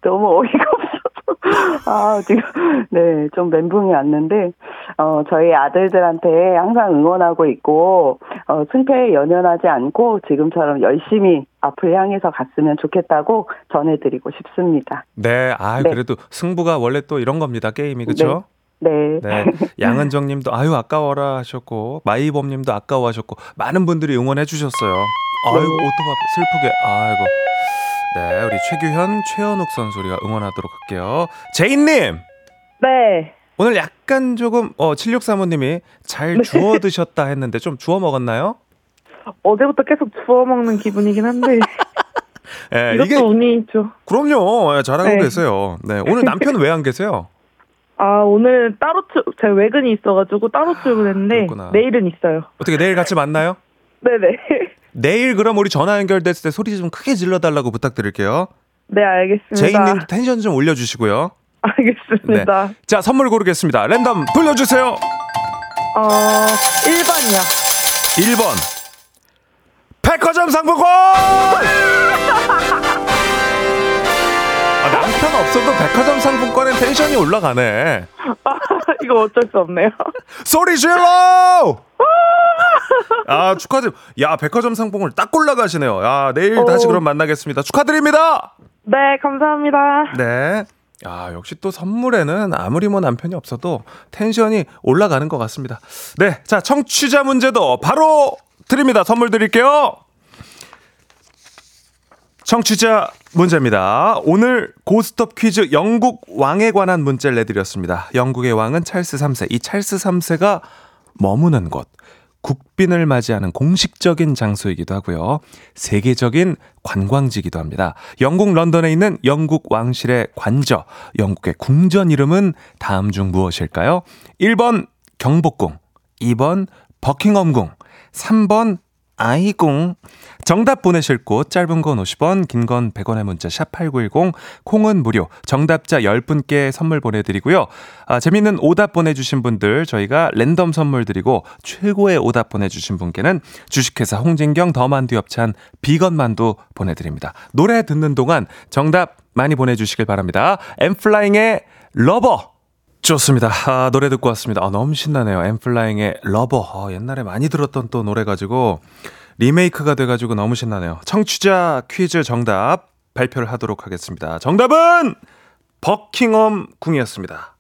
너무 어이가 없어서. 아, 지금, 네, 좀 멘붕이 왔는데, 어, 저희 아들들한테 항상 응원하고 있고, 어, 승패에 연연하지 않고 지금처럼 열심히 앞을 향해서 갔으면 좋겠다고 전해드리고 싶습니다. 네, 아 네. 그래도 승부가 원래 또 이런 겁니다. 게임이 그렇죠? 네. 네. 양은정 님도 아유 아까워라 하셨고 마이범 님도 아까워 하셨고 많은 분들이 응원해 주셨어요. 아이고 오토바 슬프게 아이고. 네, 우리 최규현, 최현욱 선수 우리가 응원하도록 할게요. 제인 님. 네. 오늘 약간 조금 어 7635님이 잘 주워 드셨다 했는데 좀 주워 먹었나요? 어제부터 계속 주워 먹는 기분이긴 한데 예, 이것도 이게 운이 있죠. 그럼요. 예, 잘하고 네. 계세요. 네. 오늘 남편 왜 안 계세요? 아 오늘 따로 출 제가 외근이 있어가지고 따로 출근했는데. 내일은 있어요. 어떻게 내일 같이 만나요? 네네. 내일 그럼 우리 전화 연결됐을 때 소리 좀 크게 질러달라고 부탁드릴게요. 네 알겠습니다. 제이님도 텐션 좀 올려주시고요. 알겠습니다. 자, 선물 고르겠습니다. 랜덤 불러주세요. 어 1번이요. 1번. 백화점 상품권! 아, 남편 없어도 백화점 상품권엔 텐션이 올라가네. 이거 어쩔 수 없네요. 소리 질러! 아, 축하드립니다. 야, 백화점 상품을 딱 골라가시네요. 야, 내일 오. 다시 그럼 만나겠습니다. 축하드립니다! 네 감사합니다. 네. 아, 역시 또 선물에는 아무리 뭐 남편이 없어도 텐션이 올라가는 것 같습니다. 네. 자, 청취자 문제도 바로 드립니다. 선물 드릴게요. 청취자 문제입니다. 오늘 고스톱 퀴즈 영국 왕에 관한 문제를 내드렸습니다. 영국의 왕은 찰스 3세. 이 찰스 3세가 머무는 곳. 국빈을 맞이하는 공식적인 장소이기도 하고요. 세계적인 관광지이기도 합니다. 영국 런던에 있는 영국 왕실의 관저, 영국의 궁전 이름은 다음 중 무엇일까요? 1번 경복궁, 2번 버킹엄궁, 3번 아이궁. 정답 보내실 곳 짧은 건 50원, 긴 건 100원의 문자 샵 8910, 콩은 무료. 정답자 10분께 선물 보내 드리고요. 아, 재밌는 오답 보내 주신 분들 저희가 랜덤 선물 드리고 최고의 오답 보내 주신 분께는 주식회사 홍진경 더만두 엽찬 비건 만두 보내 드립니다. 노래 듣는 동안 정답 많이 보내 주시길 바랍니다. 엔플라잉의 Lover. 좋습니다. 아, 노래 듣고 왔습니다. 아, 너무 신나네요. 엔플라잉의 Lover. 아, 옛날에 많이 들었던 또 노래 가지고 리메이크가 돼가지고 너무 신나네요. 청취자 퀴즈 정답 발표를 하도록 하겠습니다. 정답은 버킹엄 궁이었습니다.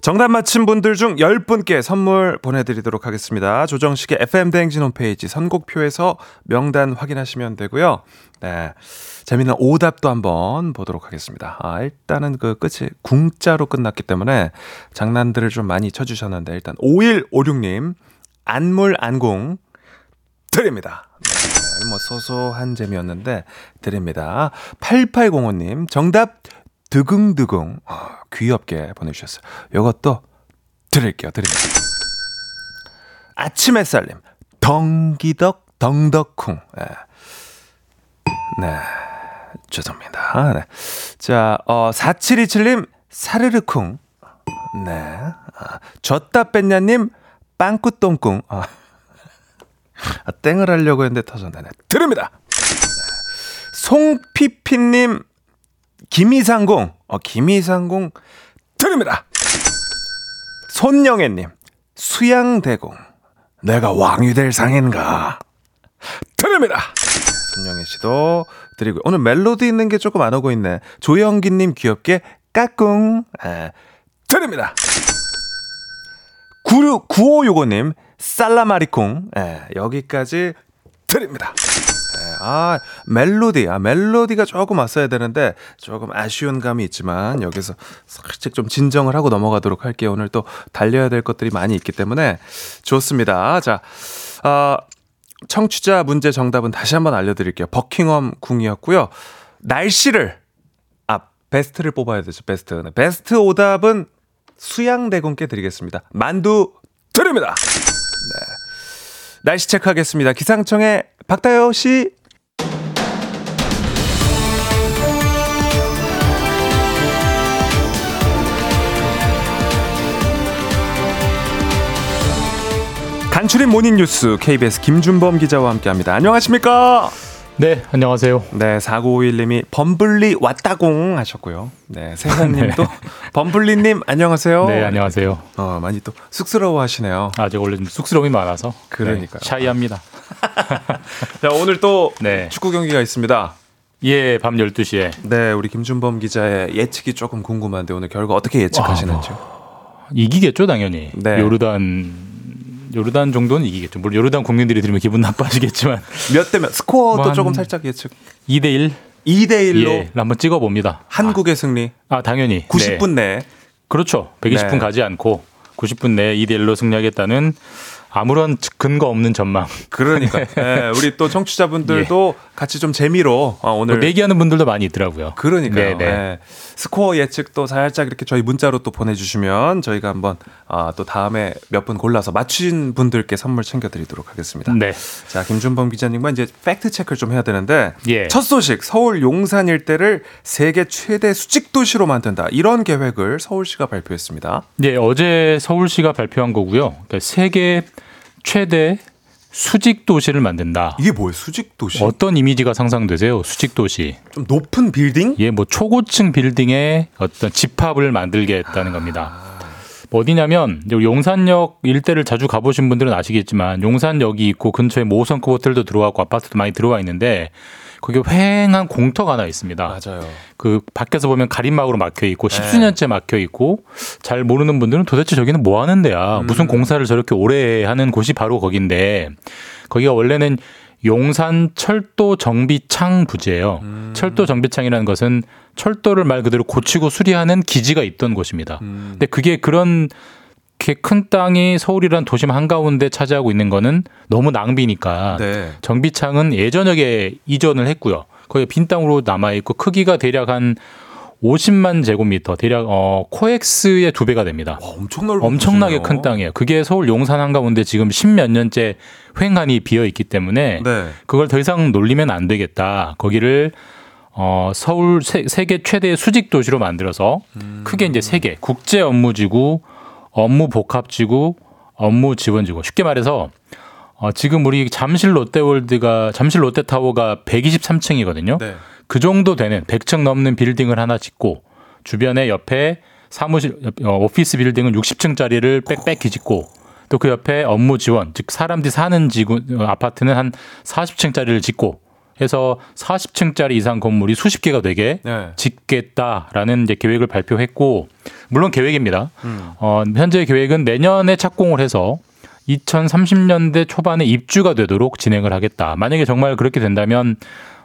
정답 맞힌 분들 중 10분께 선물 보내드리도록 하겠습니다. 조정식의 FM대행진 홈페이지 선곡표에서 명단 확인하시면 되고요. 네. 재미있는 오답도 한번 보도록 하겠습니다. 아, 일단은 그 끝이 궁자로 끝났기 때문에 장난들을 좀 많이 쳐주셨는데, 일단 5156님, 안물 안궁 드립니다. 네, 뭐 소소한 재미였는데 드립니다. 8805님, 정답 드궁드궁 어, 귀엽게 보내주셨어요. 요것도 드릴게요. 드릴게요. 아침 햇살님 덩기덕 덩덕쿵 예. 네 죄송합니다. 아, 네. 자 어, 4727님 사르르쿵 네 아, 졌다 뺐냐님 빵꾸똥꿍 아. 아, 땡을 하려고 했는데 터졌네. 네. 드립니다. 송피피님, 김이상공, 어, 김이상공, 드립니다. 손영애님, 수양대공, 내가 왕이 될 상인가? 드립니다. 손영애 씨도 드리고 오늘 멜로디 있는 게 조금 안 오고 있네. 조영기님 귀엽게 까꿍, 에, 드립니다. 96, 9565님, 살라마리콩, 예, 여기까지 드립니다. 예, 아, 멜로디, 아, 멜로디가 조금 왔어야 되는데, 조금 아쉬운 감이 있지만, 여기서 살짝 좀 진정을 하고 넘어가도록 할게요. 오늘 또 달려야 될 것들이 많이 있기 때문에, 좋습니다. 자, 어, 청취자 문제 정답은 다시 한번 알려드릴게요. 버킹엄 궁이었고요. 날씨를, 아, 베스트를 뽑아야 되죠, 베스트. 네, 베스트 오답은 수양대군께 드리겠습니다. 만두 드립니다. 네. 날씨 체크하겠습니다. 기상청의 박다요 씨. 간추린 모닝 뉴스 KBS 김준범 기자와 함께합니다. 안녕하십니까? 네, 안녕하세요. 네, 4951님이 범블리 왔다공 하셨고요. 네, 세홍님도 범블리님 안녕하세요. 네, 안녕하세요. 어, 많이 또 쑥스러워 하시네요. 아, 저 원래 좀 쑥스러움이 많아서. 그러니까요. 네, 샤이합니다. 자, 오늘 또 네. 축구 경기가 있습니다. 예, 밤 12시에. 네, 우리 김준범 기자의 예측이 조금 궁금한데 오늘 결과 어떻게 예측하시는지요? 이기겠죠, 당연히. 네. 요르단 요르단 정도는 이기겠죠. 물론 요르단 국민들이 들으면 기분 나빠지겠지만 몇 대면 스코어도 뭐 한- 조금 살짝 예측. 2대 1. 2대 1로 예, 한번 찍어 봅니다. 한국의 승리. 아, 아, 당연히. 90분 네. 내에. 그렇죠. 120분 네. 가지 않고 90분 내에 2대 1로 승리하겠다는 아무런 근거 없는 전망. 그러니까 네, 우리 또 청취자분들도 같이 좀 재미로 어, 오늘 뭐 내기하는 분들도 많이 있더라고요. 그러니까요. 네, 네. 네. 스코어 예측도 살짝 이렇게 저희 문자로 또 보내주시면 저희가 한번 아, 또 다음에 몇 분 골라서 맞추신 분들께 선물 챙겨드리도록 하겠습니다. 네. 자, 김준범 기자님과 이제 팩트 체크를 좀 해야 되는데 예. 첫 소식 서울 용산 일대를 세계 최대 수직 도시로 만든다. 이런 계획을 서울시가 발표했습니다. 네, 어제 서울시가 발표한 거고요. 그러니까 세계 최대 수직 도시를 만든다. 이게 뭐예요? 수직 도시? 어떤 이미지가 상상되세요? 수직 도시. 좀 높은 빌딩? 예, 뭐 초고층 빌딩의 어떤 집합을 만들겠다는 겁니다. 뭐 어디냐면 용산역 일대를 자주 가보신 분들은 아시겠지만 용산역이 있고 근처에 모 5성급 호텔도 들어왔고 아파트도 많이 들어와 있는데 거기 휑한 공터가 하나 있습니다. 맞아요. 그 밖에서 보면 가림막으로 막혀 있고 네. 십수년째 막혀 있고 잘 모르는 분들은 도대체 저기는 뭐 하는 데야? 음. 무슨 공사를 저렇게 오래 하는 곳이 바로 거긴데 거기가 원래는 용산 철도 정비창 부지예요. 음. 철도 정비창이라는 것은 철도를 말 그대로 고치고 수리하는 기지가 있던 곳입니다. 음. 근데 그게 그런 이렇게 큰 땅이 서울이란 도심 한가운데 차지하고 있는 거는 너무 낭비니까 네. 정비창은 예전역에 이전을 했고요. 거기 빈 땅으로 남아 있고 크기가 대략 한 50만 제곱미터, 대략 어 코엑스의 두 배가 됩니다. 와, 엄청 엄청나게 곳이네요. 큰 땅이에요. 그게 서울 용산 한가운데 지금 십몇 년째 횡한이 비어 있기 때문에 네. 그걸 더 이상 놀리면 안 되겠다. 거기를 어 서울 세, 세계 최대 수직 도시로 만들어서 음. 크게 이제 세개 국제 업무지구, 업무 복합지구, 업무 지원지구. 쉽게 말해서 어 지금 우리 잠실 롯데월드가 잠실 롯데타워가 123층이거든요. 네. 그 정도 되는 100층 넘는 빌딩을 하나 짓고 주변에 옆에 사무실 어, 오피스 빌딩은 60층짜리를 빽빽히 짓고 또 그 옆에 업무 지원 즉 사람들이 사는 지구 어, 아파트는 한 40층짜리를 짓고 해서 40층짜리 이상 건물이 수십 개가 되게 네. 짓겠다라는 이제 계획을 발표했고 물론 계획입니다. 음. 어, 현재 계획은 내년에 착공을 해서 2030년대 초반에 입주가 되도록 진행을 하겠다. 만약에 정말 그렇게 된다면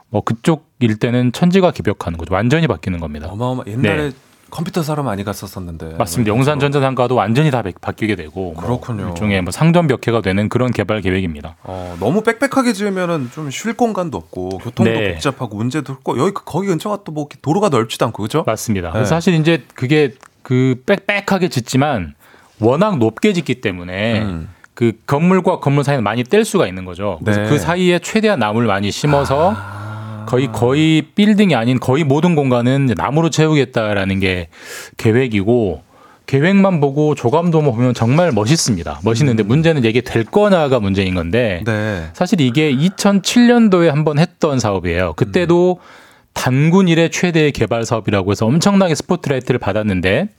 뭐 그쪽 일대는 천지가 기벽하는 거죠. 완전히 바뀌는 겁니다. 어마어마 옛날에 네. 컴퓨터 사러 많이 갔었었는데. 맞습니다. 용산 전자상가도 완전히 다 바- 바뀌게 되고 뭐 그렇군요. 일종의 뭐 상점 벽해가 되는 그런 개발 계획입니다. 어, 너무 빽빽하게 지으면은 좀 쉴 공간도 없고 교통도 네. 복잡하고 문제도 있고 여기 그- 거기 근처가 또 뭐 도로가 넓지도 않고 그죠? 맞습니다. 네. 그래서 사실 이제 그게 그 빽빽하게 짓지만 워낙 높게 짓기 때문에 음. 그 건물과 건물 사이는 많이 뗄 수가 있는 거죠. 그래서 네. 그 사이에 최대한 나무를 많이 심어서 아. 거의 거의 빌딩이 아닌 거의 모든 공간은 나무로 채우겠다라는 게 계획이고 계획만 보고 조감도만 보면 정말 멋있습니다. 멋있는데 문제는 이게 될 거냐가 문제인 건데 음. 네. 사실 이게 2007년도에 한번 했던 사업이에요. 그때도 단군 일의 최대의 개발 사업이라고 해서 엄청나게 스포트라이트를 받았는데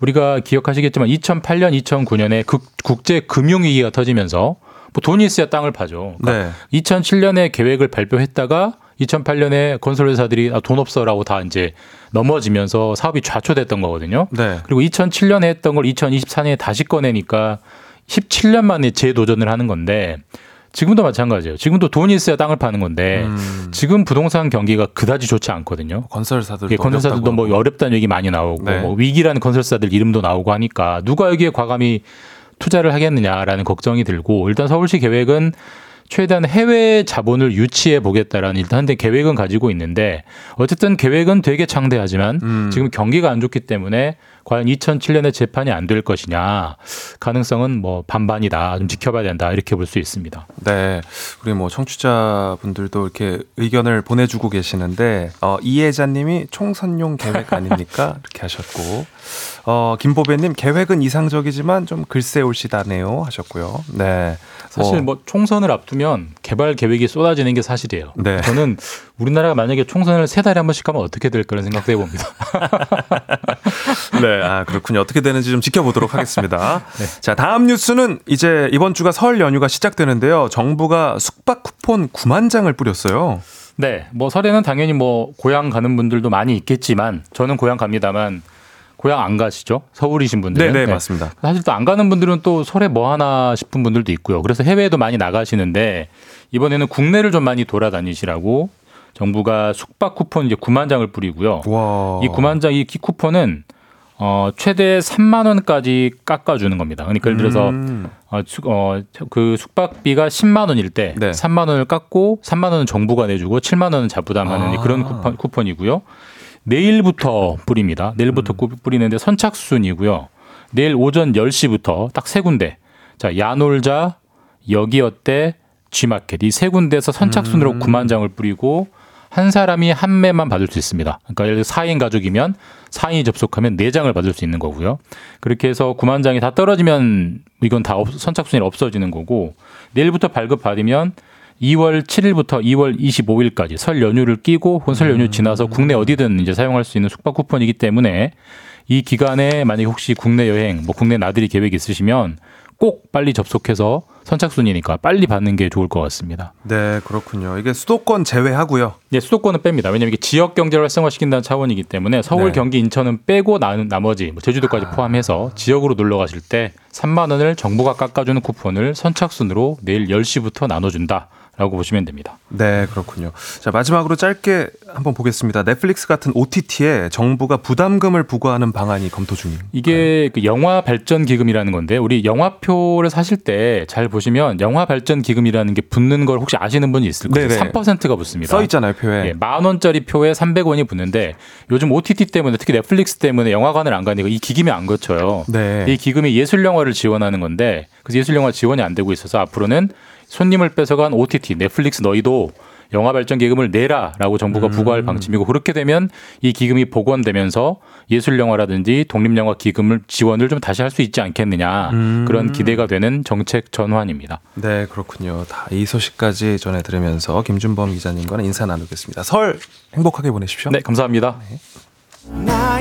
우리가 기억하시겠지만 2008년, 2009년에 국제 금융 위기가 터지면서 뭐 돈이 있어야 땅을 파죠. 그러니까 네. 2007년에 계획을 발표했다가 2008년에 건설 회사들이 아, 돈 없어라고 다 이제 넘어지면서 사업이 좌초됐던 거거든요. 네. 그리고 2007년에 했던 걸 2024년에 다시 꺼내니까 17년 만에 재도전을 하는 건데 지금도 마찬가지예요. 지금도 돈이 있어야 땅을 파는 건데 음. 지금 부동산 경기가 그다지 좋지 않거든요. 건설사들도 예, 건설사들도 뭐 하고. 어렵다는 얘기 많이 나오고 네. 뭐 위기라는 건설사들 이름도 나오고 하니까 누가 여기에 과감히 투자를 하겠느냐라는 걱정이 들고 일단 서울시 계획은 최대한 해외 자본을 유치해 보겠다라는 일단 한데 계획은 가지고 있는데 어쨌든 계획은 되게 창대하지만 음. 지금 경기가 안 좋기 때문에 과연 2007년에 재판이 안 될 것이냐 가능성은 뭐 반반이다 좀 지켜봐야 된다 이렇게 볼 수 있습니다. 네, 우리 뭐 청취자분들도 이렇게 의견을 보내주고 계시는데 어, 이혜자님이 총선용 계획 아닙니까? 이렇게 하셨고 어, 김보배님 계획은 이상적이지만 좀 글쎄 올시다네요 하셨고요. 네, 사실 뭐 총선을 앞두면 개발 계획이 쏟아지는 게 사실이에요. 네. 저는 우리나라가 만약에 총선을 세 달에 한 번씩 하면 어떻게 될까라는 생각도 해봅니다. 네, 아 그렇군요. 어떻게 되는지 좀 지켜보도록 하겠습니다. 네. 자, 다음 뉴스는 이제 이번 주가 설 연휴가 시작되는데요. 정부가 숙박 쿠폰 9만 장을 뿌렸어요. 네, 뭐 설에는 당연히 뭐 고향 가는 분들도 많이 있겠지만 저는 고향 갑니다만 고향 안 가시죠? 서울이신 분들은. 네, 네, 맞습니다. 사실 또 안 가는 분들은 또 설에 뭐 하나 싶은 분들도 있고요. 그래서 해외에도 많이 나가시는데 이번에는 국내를 좀 많이 돌아다니시라고 정부가 숙박 쿠폰 이제 9만 장을 뿌리고요. 와, 이 9만 장이 쿠폰은 어 최대 3만 원까지 깎아주는 겁니다. 그러니까 예를 들어서 음, 어, 숙, 어, 그 숙박비가 10만 원일 때 네. 3만 원을 깎고 3만 원은 정부가 내주고 7만 원은 자부담하는 아. 그런 쿠폰, 쿠폰이고요. 내일부터 뿌립니다. 내일부터 꾸- 뿌리는데 선착순이고요. 내일 오전 10시부터 딱 세 군데. 자, 야놀자, 여기 어때, G마켓 이 세 군데에서 선착순으로 9만 장을 뿌리고 한 사람이 한 매만 받을 수 있습니다. 그러니까 예를 들어 4인 가족이면 4인이 접속하면 4장을 받을 수 있는 거고요. 그렇게 해서 9만 장이 다 떨어지면 이건 다 없- 선착순이 없어지는 거고 내일부터 발급 받으면 2월 7일부터 2월 25일까지 설 연휴를 끼고 혹은 설 연휴 지나서 국내 어디든 이제 사용할 수 있는 숙박 쿠폰이기 때문에 이 기간에 만약에 혹시 국내 여행, 뭐 국내 나들이 계획 있으시면 꼭 빨리 접속해서 선착순이니까 빨리 받는 게 좋을 것 같습니다. 네, 그렇군요. 이게 수도권 제외하고요. 네, 수도권은 뺍니다. 왜냐하면 이게 지역 경제를 활성화시킨다는 차원이기 때문에 서울, 네. 경기, 인천은 빼고 나, 나머지 뭐 제주도까지 포함해서 지역으로 놀러 가실 때 3만 원을 정부가 깎아주는 쿠폰을 선착순으로 내일 10시부터 나눠준다 라고 보시면 됩니다. 네, 그렇군요. 자, 마지막으로 짧게 한번 보겠습니다. 넷플릭스 같은 OTT에 정부가 부담금을 부과하는 방안이 검토 중입니다. 이게 그 영화 발전 기금이라는 건데 우리 영화표를 사실 때 잘 보시면 영화 발전 기금이라는 게 붙는 걸 혹시 아시는 분이 있을 거예요. 네네. 3%가 붙습니다. 써 있잖아요, 표에. 예, 만 원짜리 표에 300원이 붙는데 요즘 OTT 때문에 특히 넷플릭스 때문에 영화관을 안 가니까 이 기금이 안 거쳐요. 네. 이 기금이 예술 영화를 지원하는 건데 그래서 예술 영화 지원이 안 되고 있어서 앞으로는 손님을 뺏어간 OTT 넷플릭스 너희도 영화 발전 기금을 내라라고 정부가 부과할 방침이고 그렇게 되면 이 기금이 복원되면서 예술 영화라든지 독립 영화 기금을 지원을 좀 다시 할 수 있지 않겠느냐 그런 기대가 되는 정책 전환입니다. 네, 그렇군요. 다 이 소식까지 전해 들으면서 김준범 기자님과는 인사 나누겠습니다. 설 행복하게 보내십시오. 네, 감사합니다. 나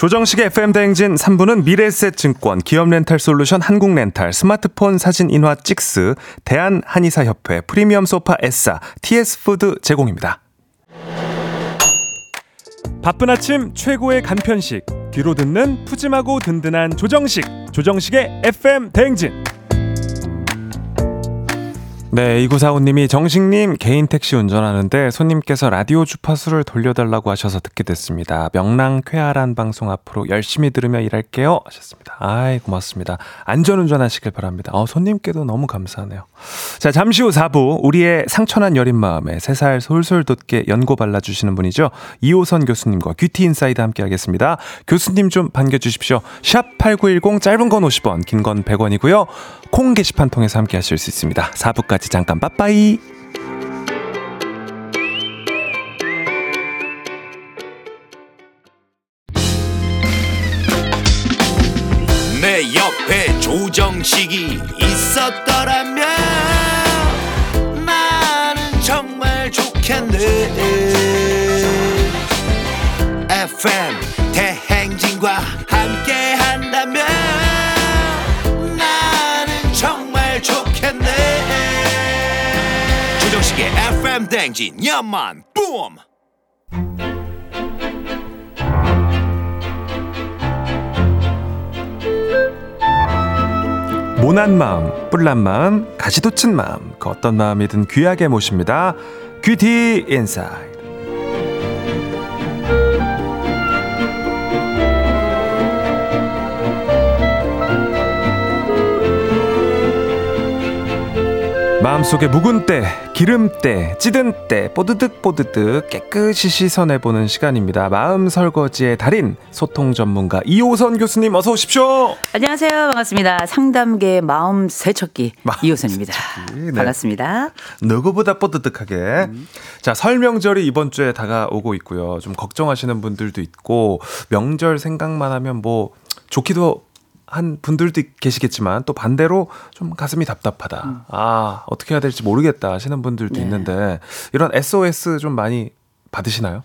조정식의 FM 대행진 3부는 미래에셋 증권, 기업 렌탈 솔루션 한국 렌탈, 스마트폰 사진 인화 찍스, 대한 한의사 협회, 프리미엄 소파 에싸, TS 푸드 제공입니다. 바쁜 아침 최고의 간편식, 귀로 듣는 푸짐하고 든든한 조정식, 조정식의 FM 대행진. 네, 2945님이 정식님 개인 택시 운전하는데 손님께서 라디오 주파수를 돌려달라고 하셔서 듣게 됐습니다. 명랑 쾌활한 방송 앞으로 열심히 들으며 일할게요. 하셨습니다. 아이, 고맙습니다. 안전 운전 하시길 바랍니다. 어, 손님께도 너무 감사하네요. 자, 잠시 후 4부. 우리의 상처난 여린 마음에 새살 솔솔 돋게 연고 발라주시는 분이죠. 이호선 교수님과 뷰티 인사이드 함께 하겠습니다. 교수님 좀 반겨주십시오. 샵 8910 짧은 건 50원, 긴 건 100원이고요. 콩 게시판 통해서 함께 하실 수 있습니다. 4부까지 잠깐 빠빠이. 내 옆에 조정식이 있었더라면 나는 정말 좋겠네 FM FM 대행진 연만 뿜 모난 마음, 뿔난 마음, 가시돋친 마음, 그 어떤 마음이든 귀하게 모십니다. 귀티 인사이 마음속에 묵은 때, 기름때, 찌든 때, 뽀드득 뽀드득 깨끗이 씻어내보는 시간입니다. 마음 설거지의 달인, 소통 전문가 이호선 교수님 어서 오십시오. 안녕하세요. 반갑습니다. 상담계 마음 세척기 마음 이호선입니다. 세척기, 네. 반갑습니다. 누구보다 뽀드득하게. 자, 설 명절이 이번 주에 다가오고 있고요. 좀 걱정하시는 분들도 있고, 명절 생각만 하면 뭐, 좋기도 한 분들도 계시겠지만, 또 반대로 좀 가슴이 답답하다. 아, 어떻게 해야 될지 모르겠다 하시는 분들도 네. 있는데, 이런 SOS 좀 많이 받으시나요?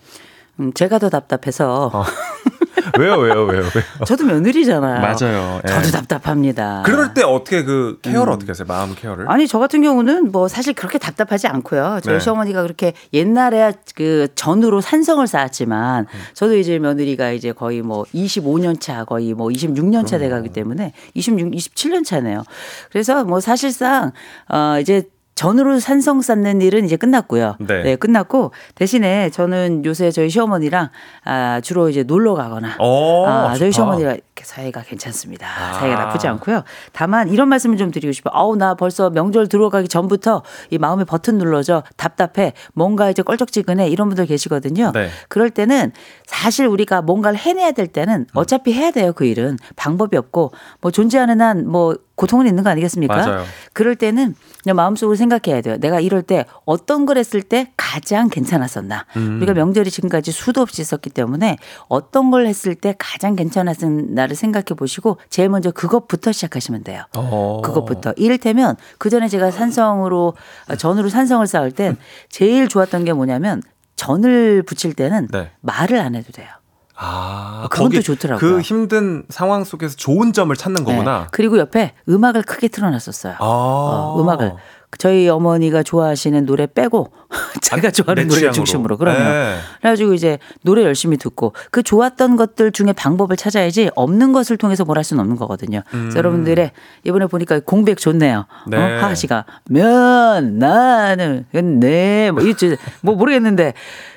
음, 제가 더 답답해서 어. 왜요, 왜요, 왜요, 왜요? 저도 며느리잖아요. 맞아요. 예. 저도 답답합니다. 그럴 때 어떻게 그 케어를 어떻게 하세요? 마음 케어를? 아니 저 같은 경우는 뭐 사실 그렇게 답답하지 않고요. 저희 네. 시어머니가 그렇게 옛날에 그 전으로 산성을 쌓았지만 음. 저도 이제 며느리가 이제 거의 뭐 25년 차 거의 뭐 26년 차 돼가기 때문에 26, 27년 차네요. 그래서 뭐 사실상 어 이제 전으로 산성 쌓는 일은 이제 끝났고요. 네. 끝났고 대신에 저는 요새 저희 시어머니랑 아 주로 이제 놀러 가거나 오, 아, 저희 이렇게 사이가 괜찮습니다. 아. 사이가 나쁘지 않고요. 다만 이런 말씀을 좀 드리고 싶어요. 아우 나 벌써 명절 들어가기 전부터 이 마음에 버튼 눌러져 답답해 뭔가 이제 껄쩍지근해 이런 분들 계시거든요. 네. 그럴 때는 사실 우리가 뭔가를 해내야 될 때는 음. 어차피 해야 돼요 그 일은 방법이 없고 뭐 존재하는 한 뭐 고통은 있는 거 아니겠습니까? 맞아요. 그럴 때는 그냥 마음속으로 생각해야 돼요. 내가 이럴 때 어떤 걸 했을 때 가장 괜찮았었나. 음. 우리가 명절이 지금까지 수도 없이 있었기 때문에 어떤 걸 했을 때 가장 괜찮았었나를 생각해 보시고 제일 먼저 그것부터 시작하시면 돼요. 어. 그것부터. 이를테면 그 전에 제가 산성으로 전으로 산성을 쌓을 땐 제일 좋았던 게 뭐냐면 전을 붙일 때는 네. 말을 안 해도 돼요. 아, 그건 또 좋더라고요. 그 힘든 상황 속에서 좋은 점을 찾는 거구나. 네. 그리고 옆에 음악을 크게 틀어놨었어요. 아. 어, 음악을 저희 어머니가 좋아하시는 노래 빼고 제가 좋아하는 내 노래. 중심으로 그러면 네. 그래가지고 이제 노래 열심히 듣고 그 좋았던 것들 중에 방법을 찾아야지 없는 것을 통해서 뭘 할 수는 없는 거거든요. 그래서 여러분들의 이번에 보니까 공백 좋네요. 음. 네. 어? 하하 씨가 면 나는 네뭐 뭐 모르겠는데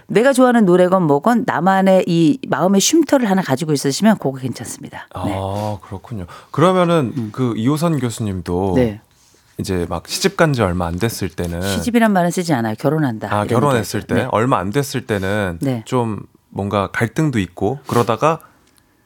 내가 좋아하는 노래건 뭐건 나만의 이 마음의 쉼터를 하나 가지고 있으시면 그거 괜찮습니다. 네. 아, 그렇군요. 그러면은 그 이호선 교수님도 네. 이제 막 시집 간 지 얼마 안 됐을 때는 시집이란 말은 쓰지 않아요. 결혼한다. 아, 결혼했을. 때 네. 얼마 안 됐을 때는 네. 좀 뭔가 갈등도 있고 그러다가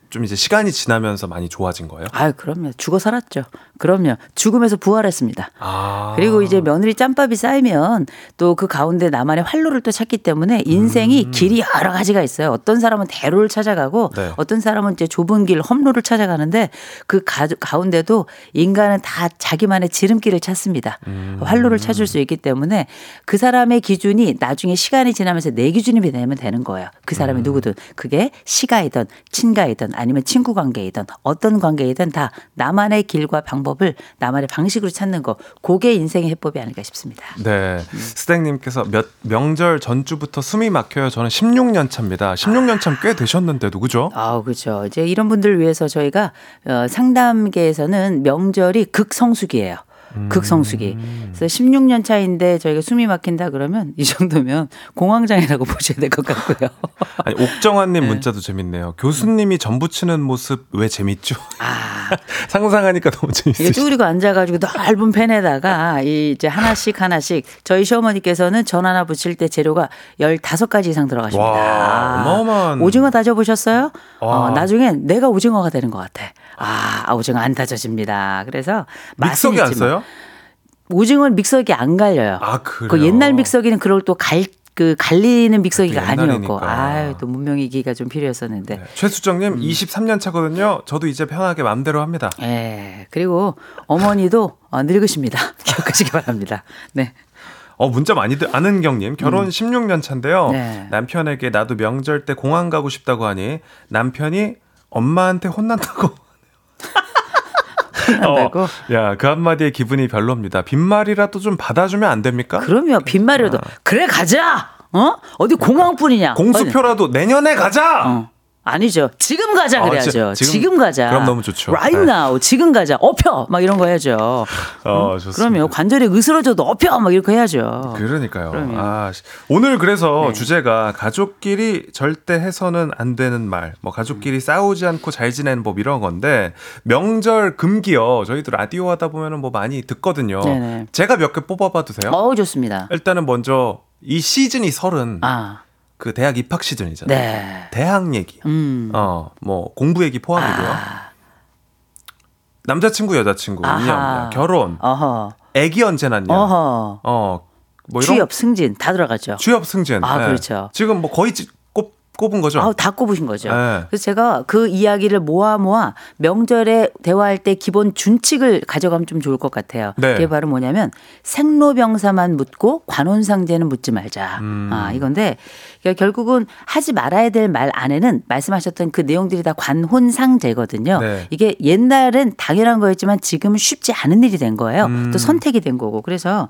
좀 이제 시간이 지나면서 많이 좋아진 거예요? 아유, 그럼요. 죽어 살았죠. 그럼요. 죽음에서 부활했습니다. 아. 그리고 이제 며느리 짬밥이 쌓이면 또 그 가운데 나만의 활로를 또 찾기 때문에 인생이 길이 여러 가지가 있어요. 어떤 사람은 대로를 찾아가고 네. 어떤 사람은 이제 좁은 길, 험로를 찾아가는데 그 가, 가운데도 인간은 다 자기만의 지름길을 찾습니다. 활로를 찾을 수 있기 때문에 그 사람의 기준이 나중에 시간이 지나면서 내 기준이 되면 되는 거예요. 그 사람이 누구든 그게 시가이든 친가이든 아니면 친구 관계이든 어떤 관계이든 다 나만의 길과 방법 을 나만의 방식으로 찾는 거 그게 인생의 해법이 아닐까 싶습니다. 네. 스땡님께서 몇 명절 전주부터 숨이 막혀요. 저는 16년 차입니다. 16년 차꽤 되셨는데도 그죠? 아, 그렇죠. 이제 이런 분들을 위해서 저희가 어, 상담계에서는 명절이 극성수기예요. 극성수기. 그래서 16년 차인데 저희가 숨이 막힌다 그러면 이 정도면 공황장애라고 보셔야 될 것 같고요. 아니, 옥정환님 문자도 재밌네요. 교수님이 전부 치는 모습 왜 재밌죠? 아, 상상하니까 너무 재밌으시죠? 쭈그리고 앉아가지고 넓은 팬에다가 이 이제 하나씩 하나씩 저희 시어머니께서는 전 하나 붙일 때 재료가 15가지 이상 들어가십니다. 와, 어마어마한. 오징어 다져보셨어요? 와. 어, 나중엔 내가 오징어가 되는 것 같아. 아, 아, 오징어 안 다져집니다. 그래서 맛은 믹서기 안 있지만 써요? 오징어는 믹서기 안 갈려요. 아, 그래요? 그 옛날 믹서기는 그걸 또 갈, 그 갈리는 믹서기가 또 아니었고. 아유, 또 문명이기가 좀 필요했었는데. 네. 최수정님 음. 23년 차거든요. 저도 이제 편하게 마음대로 합니다. 예, 그리고 어머니도 어, 늙으십니다. 기억하시기 바랍니다. 네. 어 문자 많이 들 아는 경님 결혼 16년 차인데요. 음. 네. 남편에게 나도 명절 때 공항 가고 싶다고 하니 남편이 엄마한테 혼난다고. 혼난다고? 야, 그 한마디에 기분이 별로입니다. 빈말이라도 좀 받아주면 안 됩니까? 그러면 빈말이라도 그래 가자. 어? 어디 공항뿐이냐? 공수표라도 내년에 가자! 어. 아니죠. 지금 가자 어, 그래야죠. 지- 지금, 지금- 가자. 그럼 너무 좋죠. Right 네. now. 지금 가자. 업혀. 막 이런 거 해야죠. 어, 좋습니다. 그러면 관절이 으스러져도 업혀. 막 이렇게 해야죠. 그러니까요. 아, 씨. 오늘 그래서 네. 주제가 가족끼리 절대 해서는 안 되는 말, 뭐 가족끼리 싸우지 않고 잘 지내는 법 이런 건데 명절 금기요. 저희도 라디오 하다 보면은 뭐 많이 듣거든요. 네네. 제가 몇 개 뽑아봐도 돼요? 어우 좋습니다. 일단은 먼저 이 시즌이 서른 아, 그 대학 입학 시즌이잖아요. 네. 대학 얘기, 음. 어, 뭐 공부 얘기 포함이고요. 아, 남자친구, 여자친구, 아하. 없냐, 결혼, 어허. 애기 언제 낳냐, 어허. 어, 뭐 이런 취업, 승진 다 들어가죠. 취업 승진. 아, 예. 그렇죠. 지금 뭐 거의 지- 꼽, 꼽은 거죠. 아, 다 꼽으신 거죠. 네. 그래서 제가 그 이야기를 모아 모아 명절에 대화할 때 기본 준칙을 가져가면 좀 좋을 것 같아요. 네. 그게 바로 뭐냐면 생로병사만 묻고 관혼상제는 묻지 말자. 음. 아, 이건데 그러니까 결국은 하지 말아야 될 말 안에는 말씀하셨던 그 내용들이 다 관혼상제거든요. 네. 이게 옛날은 당연한 거였지만 지금은 쉽지 않은 일이 된 거예요. 음. 또 선택이 된 거고. 그래서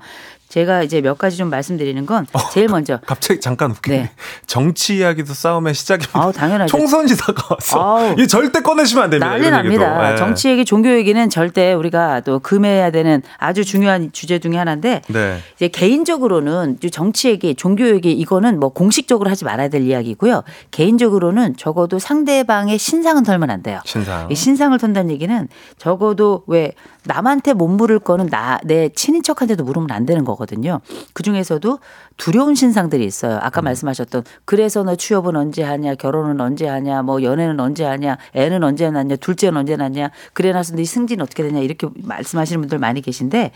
제가 이제 몇 가지 좀 말씀드리는 건 제일 먼저 갑자기 잠깐 웃기네. 네. 정치 이야기도 싸움의 시작입니다. 아우, 당연하죠. 총선이 다가왔어. 이 절대 꺼내시면 안 됩니다. 난리. 납니다. 예. 정치 얘기, 종교 얘기는 절대 우리가 또 금해야 되는 아주 중요한 주제 중에 하나인데 네. 이제 개인적으로는 이 정치 얘기, 종교 얘기 이거는 뭐 공식적으로 하지 말아야 될 이야기고요. 개인적으로는 적어도 상대방의 신상은 털면 안 돼요. 신상. 이 신상을 턴다는 얘기는 적어도 왜 남한테 못 물을 거는 나 내 친인척한테도 물으면 안 되는 거거든요. 그 중에서도 두려운 신상들이 있어요. 아까 음. 말씀하셨던 그래서 너 취업은 언제 하냐, 결혼은 언제 하냐, 뭐 연애는 언제 하냐, 애는 언제 낳냐, 둘째는 언제 낳냐, 그래 나서 네 승진 어떻게 되냐 이렇게 말씀하시는 분들 많이 계신데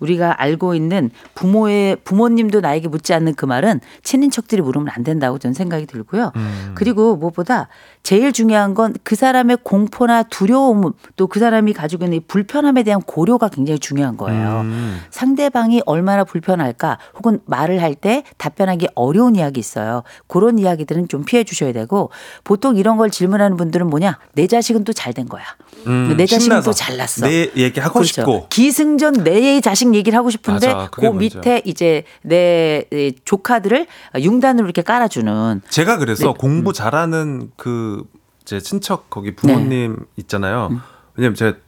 우리가 알고 있는 부모의 부모님도 나에게 묻지 않는 그 말은 친인척들이 물으면 안 된다고 저는 생각이 들고요. 음. 그리고 무엇보다 제일 중요한 건 그 사람의 공포나 두려움 또 그 사람이 가지고 있는 이 불편함에 대한 고려가 굉장히 중요한 거예요. 음. 상대방이 얼마나 불편할까 혹은 말을 할때 답변하기 어려운 이야기 있어요. 그런 이야기들은 좀 피해 주셔야 되고 보통 이런 걸 질문하는 분들은 뭐냐 내 자식은 또 잘 된 거야. 음, 내 자식은 신나서 또 잘났어. 내 얘기 하고 그렇죠. 싶고. 기승전 내 자식 얘기를 하고 싶은데 맞아, 그 문제야. 밑에 이제 내 조카들을 융단으로 이렇게 깔아주는 제가 그래서 네. 공부 잘하는 그 제 친척 거기 부모님 네. 있잖아요. 음. 왜냐면 제가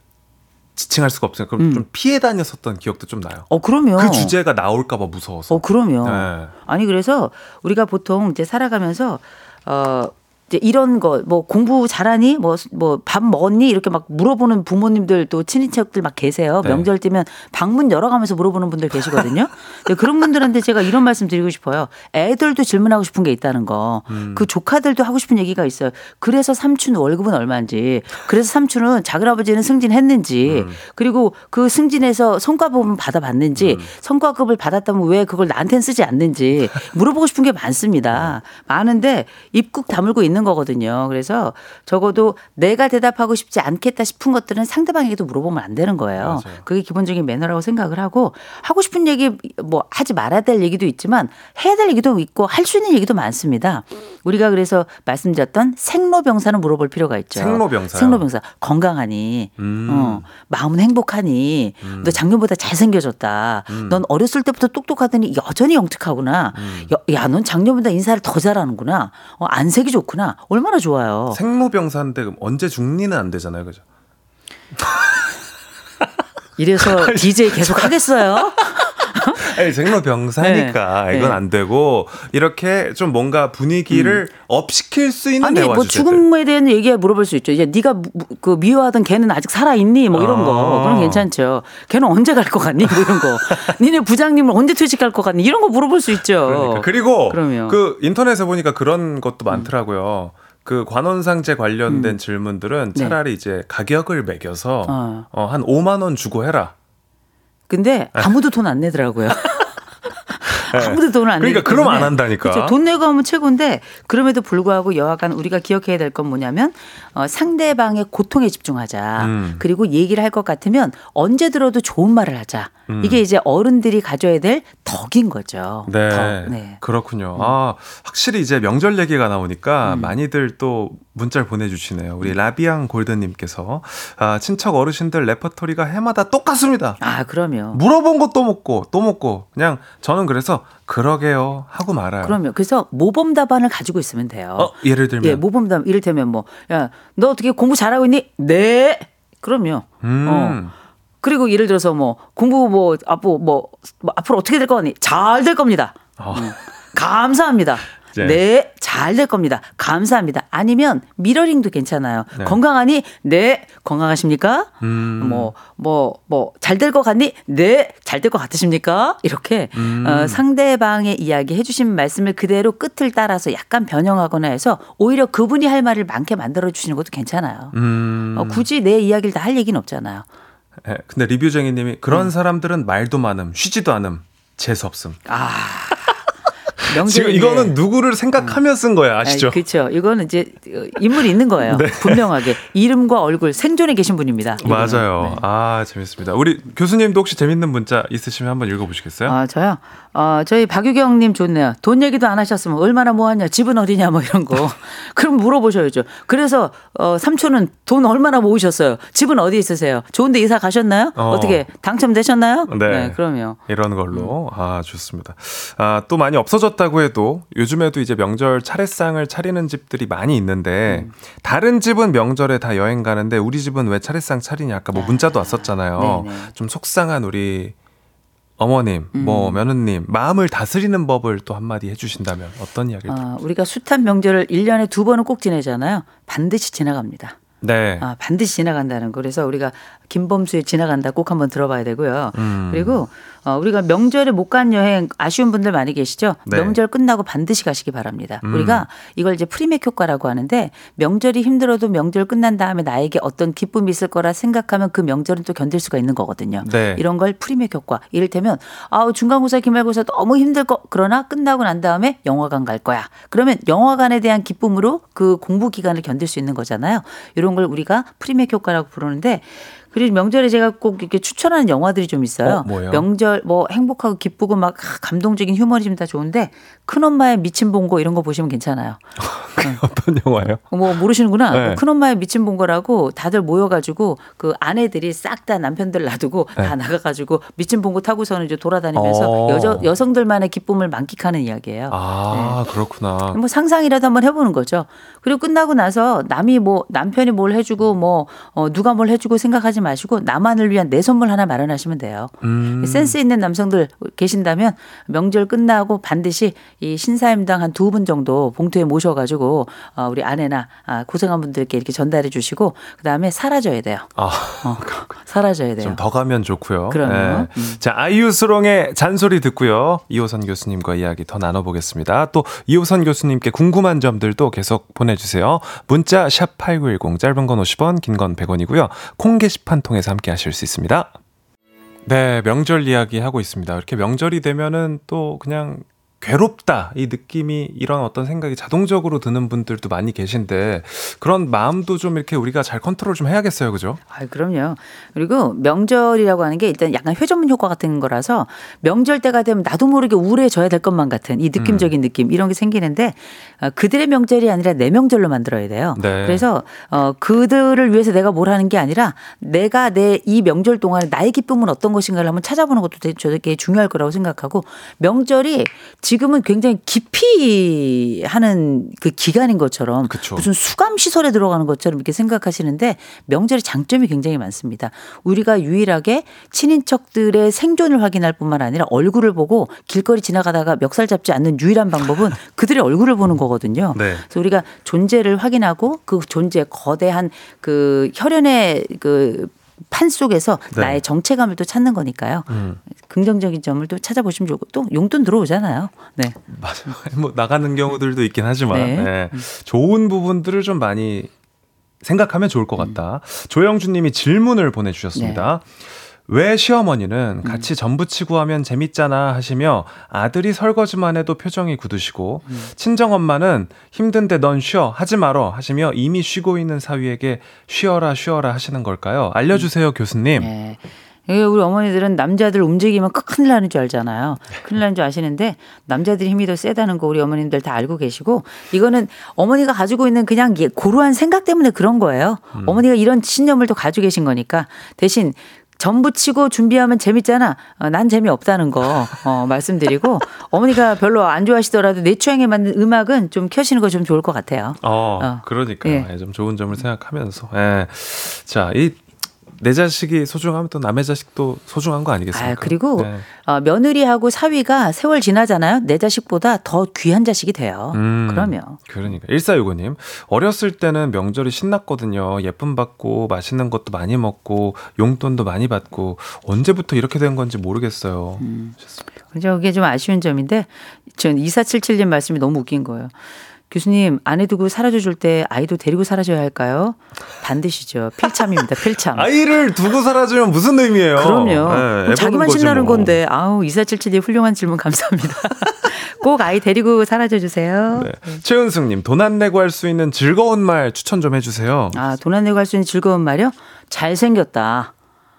지칭할 수가 없으니까 그럼 좀 피해 다녔었던 기억도 좀 나요. 어 그러면 그 주제가 나올까봐 무서워서. 어 그러면 네. 아니 그래서 우리가 보통 이제 살아가면서 어 이제 이런 거 뭐 공부 잘하니? 뭐 뭐 밥 먹었니? 이렇게 막 물어보는 부모님들 또 친인척들 막 계세요. 네. 명절 때면 방문 열어가면서 물어보는 분들 계시거든요. 근데 그런 분들한테 제가 이런 말씀 드리고 싶어요. 애들도 질문하고 싶은 게 있다는 거. 그 조카들도 하고 싶은 얘기가 있어요. 그래서 삼촌 월급은 얼마인지 그래서 삼촌은 작은 아버지는 승진했는지 그리고 그 승진해서 성과급은 받아봤는지 성과급을 받았다면 왜 그걸 나한테는 쓰지 않는지 물어보고 싶은 게 많습니다. 많은데 입국 다물고 있는 거거든요. 그래서 적어도 내가 대답하고 싶지 않겠다 싶은 것들은 상대방에게도 물어보면 안 되는 거예요. 맞아요. 그게 기본적인 매너라고 생각을 하고 하고 싶은 얘기 뭐 하지 말아야 될 얘기도 있지만 해야 될 얘기도 있고 할 수 있는 얘기도 많습니다. 우리가 그래서 말씀드렸던 생로병사는 물어볼 필요가 있죠. 생로병사요? 생로병사 건강하니, 음. 어, 마음은 행복하니, 너 작년보다 잘생겨졌다. 음. 넌 어렸을 때부터 똑똑하더니 여전히 영특하구나. 음. 야, 넌 작년보다 인사를 더 잘하는구나. 어, 안색이 좋구나. 얼마나 좋아요. 생로병사인데 그럼 언제 중리는 안 되잖아요, 그죠? 이래서 DJ 계속 하겠어요? 아니, 생로병사니까 네. 이건 네. 안 되고 이렇게 좀 뭔가 분위기를 업시킬 수 있는 아니 대화 뭐 주제들. 죽음에 대한 얘기 물어볼 수 있죠. 이제 네가 무- 그 미워하던 걔는 아직 살아 있니? 뭐 이런 거. 아. 그럼 괜찮죠. 걔는 언제 갈 것 같니? 뭐 이런 거. 니네 부장님을 언제 퇴직할 것 같니? 이런 거 물어볼 수 있죠. 그러니까. 그리고 그럼요. 그 인터넷에 보니까 그런 것도 많더라고요. 그 관원상제 관련된 질문들은 음. 네. 차라리 이제 가격을 매겨서 어. 어, 한 5만 원 주고 해라. 근데 아무도 돈 안 내더라고요. 네. 아무도 돈을 안 그러니까 그럼. 안 한다니까. 그렇죠. 돈 내고 하면 최고인데 그럼에도 불구하고 여하간 우리가 기억해야 될 건 뭐냐면 어, 상대방의 고통에 집중하자. 음. 그리고 얘기를 할 것 같으면 언제 들어도 좋은 말을 하자. 음. 이게 이제 어른들이 가져야 될 덕인 거죠. 네. 덕. 네. 음. 그렇군요. 아, 확실히 이제 명절 얘기가 나오니까 많이들 또 문자를 보내주시네요. 우리 라비앙 골드님께서 아, 친척 어르신들 레퍼토리가 해마다 똑같습니다. 아, 그럼요. 물어본 거또 먹고 또 먹고 그냥 저는 그래서 그러게요 하고 말아요. 그럼요. 그래서 모범 답안을 가지고 있으면 돼요. 어, 예를 들면 예, 모범 답안 이를테면 뭐, 야, 너 어떻게 공부 잘하고 있니? 네. 그럼요. 음. 어. 그리고 예를 들어서 뭐 공부 뭐 앞으로 뭐, 뭐 앞으로 어떻게 될 거니? 잘 될 겁니다. 어. 음. 감사합니다. 네. 네, 잘 될 겁니다. 감사합니다. 아니면 미러링도 괜찮아요. 네. 건강하니? 네, 건강하십니까? 음. 뭐, 뭐, 뭐, 잘 될 것 같니? 네, 잘 될 것 같으십니까? 이렇게, 음. 어, 상대방의 이야기 해주신 말씀을 그대로 끝을 따라서 약간 변형하거나 해서 오히려 그분이 할 말을 많게 만들어주시는 것도 괜찮아요. 음. 어, 굳이 내 이야기를 다 할 얘기는 없잖아요. 예, 근데 리뷰쟁이님이 그런 네. 사람들은 말도 많음, 쉬지도 않음, 재수 없음. 아. 지금 이거는 누구를 생각하며 쓴 거야 아시죠? 그렇죠. 이거는 이제 인물이 있는 거예요. 네. 분명하게 이름과 얼굴 생존에 계신 분입니다. 이분은. 맞아요. 네. 아 재밌습니다. 우리 교수님도 혹시 재밌는 문자 있으시면 한번 읽어보시겠어요? 아, 저요? 어, 저희 박유경님 좋네요. 돈 얘기도 안 하셨으면 얼마나 모았냐, 집은 어디냐, 뭐 이런 거. 그럼 물어보셔야죠. 그래서, 어, 삼촌은 돈 얼마나 모으셨어요? 집은 어디 있으세요? 좋은데 이사 가셨나요? 어. 어. 떻게 당첨되셨나요? 네. 그럼요. 이런 걸로 아 좋습니다. 아또 많이 없어졌다 고 해도 요즘에도 이제 명절 차례상을 차리는 집들이 많이 있는데 음. 다른 집은 명절에 다 여행 가는데 우리 집은 왜 차례상 차리냐 아까 뭐 문자도 왔었잖아요. 네네. 좀 속상한 우리 어머님, 뭐 음. 며느님 마음을 다스리는 법을 또 한마디 해주신다면 어떤 이야기를? 어, 우리가 숱한 명절을 1년에 두 번은 꼭 지내잖아요. 반드시 지나갑니다. 네. 아, 반드시 지나간다는 거. 그래서 우리가 김범수의 지나간다 꼭 한번 들어봐야 되고요. 음. 그리고 어, 우리가 명절에 못 간 여행 아쉬운 분들 많이 계시죠? 네. 명절 끝나고 반드시 가시기 바랍니다. 음. 우리가 이걸 이제 프리맥 효과라고 하는데 명절이 힘들어도 명절 끝난 다음에 나에게 어떤 기쁨이 있을 거라 생각하면 그 명절은 또 견딜 수가 있는 거거든요. 네. 이런 걸 프리맥 효과. 이를테면 아우 중간고사 기말고사 너무 힘들 거 그러나 끝나고 난 다음에 영화관 갈 거야. 그러면 영화관에 대한 기쁨으로 그 공부 기간을 견딜 수 있는 거잖아요. 이런 걸 우리가 프리맥 효과라고 부르는데 그리고 명절에 제가 꼭 이렇게 추천하는 영화들이 좀 있어요. 어? 명절 뭐 행복하고 기쁘고 막 감동적인 휴머니즘 다 좋은데 큰 엄마의 미친 봉고 이런 거 보시면 괜찮아요. 어떤 영화요? 뭐 모르시는구나. 네. 큰엄마의 미친 봉고라고 다들 모여가지고 그 아내들이 싹 다 남편들 놔두고 네. 다 나가가지고 미친 봉고 타고서는 이제 돌아다니면서 어. 여자 여성들만의 기쁨을 만끽하는 이야기예요. 아 그렇구나. 뭐 상상이라도 한번 해보는 거죠. 그리고 끝나고 나서 남이 뭐 남편이 뭘 해주고 뭐 어, 누가 뭘 해주고 생각하지 마시고 나만을 위한 내 선물 하나 마련하시면 돼요. 음. 센스 있는 남성들 계신다면 명절 끝나고 반드시 이 신사임당 한 두 분 정도 봉투에 모셔가지고 어, 우리 아내나 아, 고생한 분들께 이렇게 전달해 주시고 그 다음에 사라져야 돼요. 아. 어, 사라져야 돼요. 좀 더 가면 좋고요. 그럼요. 음. 자, 아이유스롱의 잔소리 듣고요. 이호선 교수님과 이야기 더 나눠보겠습니다. 또 이호선 교수님께 궁금한 점들도 계속 보내 주세요. 문자 샵 #8910 짧은 건 50원, 긴 건 100원이고요. 콩 게시판 통해서 함께 하실 수 있습니다. 네, 명절 이야기 하고 있습니다. 이렇게 명절이 되면은 또 그냥 괴롭다 이 느낌이 이런 어떤 생각이 자동적으로 드는 분들도 많이 계신데 그런 마음도 좀 이렇게 우리가 잘 컨트롤 좀 해야겠어요, 그죠? 아, 그럼요. 그리고 명절이라고 하는 게 일단 약간 회전문 효과 같은 거라서 명절 때가 되면 나도 모르게 우울해져야 될 것만 같은 이 느낌적인 느낌 이런 게 생기는데 어, 그들의 명절이 아니라 내 명절로 만들어야 돼요. 네. 그래서 어, 그들을 위해서 내가 뭘 하는 게 아니라 내가 내 이 명절 동안에 나의 기쁨은 어떤 것인가를 한번 찾아보는 것도 되게 중요할 거라고 생각하고 명절이 지 금은 굉장히 깊이 하는 그 기간인 것처럼 그쵸. 무슨 수감 시설에 들어가는 것처럼 이렇게 생각하시는데 명절의 장점이 굉장히 많습니다. 우리가 유일하게 친인척들의 생존을 확인할 뿐만 아니라 얼굴을 보고 길거리 지나가다가 멱살 잡지 않는 유일한 방법은 그들의 얼굴을 보는 거거든요. 네. 그래서 우리가 존재를 확인하고 그 존재 거대한 그 혈연의 그 판 속에서 네. 나의 정체감을 또 찾는 거니까요. 음. 긍정적인 점을 또 찾아보시면 좋고 또 용돈 들어오잖아요. 네. 맞아요. 뭐 나가는 경우들도 있긴 하지만 네. 네. 좋은 부분들을 좀 많이 생각하면 좋을 것 같다. 조영준님이 질문을 보내주셨습니다. 왜 시어머니는 같이 전부치고 하면 재밌잖아 하시며 아들이 설거지만 해도 표정이 굳으시고 친정엄마는 힘든데 넌 쉬어 하지 말어 하시며 이미 쉬고 있는 사위에게 쉬어라 쉬어라 하시는 걸까요? 알려주세요 교수님. 네. 우리 어머니들은 남자들 움직이면 큰일 나는 줄 알잖아요. 큰일 나는 줄 아시는데 남자들이 힘이 더 세다는 거 우리 어머님들 다 알고 계시고 이거는 어머니가 가지고 있는 그냥 예- 고루한 생각 때문에 그런 거예요. 어머니가 이런 신념을 또 가지고 계신 거니까 대신 전부 치고 준비하면 재밌잖아. 어, 난 재미없다는 거 어, 말씀드리고 어머니가 별로 안 좋아하시더라도 내 취향에 맞는 음악은 좀 켜시는 거 좀 좋을 것 같아요. 어, 어. 그러니까 예. 요좀 좋은 점을 생각하면서. 예. 자, 이 내 자식이 소중하면 또 남의 자식도 소중한 거 아니겠습니까? 아, 그리고 네. 어, 며느리하고 사위가 세월 지나잖아요. 내 자식보다 더 귀한 자식이 돼요. 음, 그러면 그러니까 1465님 어렸을 때는 명절이 신났거든요. 예쁨 받고 맛있는 것도 많이 먹고 용돈도 많이 받고 언제부터 이렇게 된 건지 모르겠어요. 음. 그죠? 그게 좀 아쉬운 점인데 전 2477님 말씀이 너무 웃긴 거예요. 교수님 아내 두고 사라져 줄 때 아이도 데리고 사라져야 할까요? 반드시죠. 필참입니다. 필참. 아이를 두고 사라지면 무슨 의미예요? 그럼요. 네, 애 자기만 신나는 뭐. 건데 아우 2477님 훌륭한 질문 감사합니다. 꼭 아이 데리고 사라져 주세요. 네. 최은승님 돈 안 내고 할 수 있는 즐거운 말 추천 좀 해주세요. 아, 돈 안 내고 할 수 있는 즐거운 말이요? 잘 생겼다.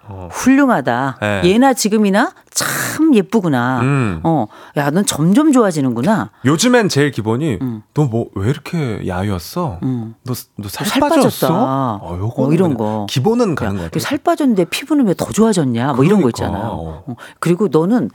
어. 훌륭하다. 네. 예나 지금이나 참 예쁘구나. 음. 어, 야, 넌 점점 좋아지는구나. 요즘엔 제일 기본이 음. 너뭐 왜 이렇게 야유였어? 음. 너너살 살 빠졌어? 어, 요거 어, 이런 거. 기본은 가는 것 야, 같아요. 살 빠졌는데 피부는 왜 더 좋아졌냐? 뭐 이런 거 그러니까. 있잖아요. 어, 그리고 너는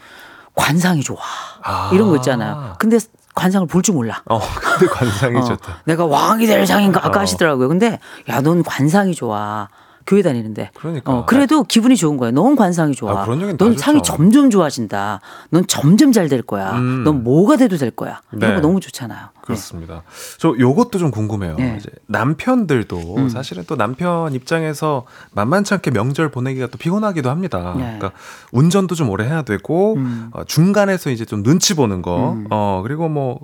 관상이 좋아. 아. 이런 거 있잖아요. 근데 관상을 볼 줄 몰라. 어, 근데 관상이 어, 좋다. 내가 왕이 될 상인가 아까 어. 하시더라고요. 근데 야, 넌 관상이 좋아. 교회 다니는데. 그러니까. 어, 그래도 기분이 좋은 거야. 넌 관상이 좋아. 아, 넌. 상이 점점 좋아진다. 넌 점점 잘 될 거야. 음. 넌 뭐가 돼도 될 거야. 이런 네. 거 너무 좋잖아요. 네. 그렇습니다. 저 요것도 좀 궁금해요. 네. 이제 남편들도 음. 사실은 또 남편 입장에서 만만치 않게 명절 보내기가 또 피곤하기도 합니다. 네. 그러니까 운전도 좀 오래 해야 되고 음. 어, 중간에서 이제 좀 눈치 보는 거, 음. 어 그리고 뭐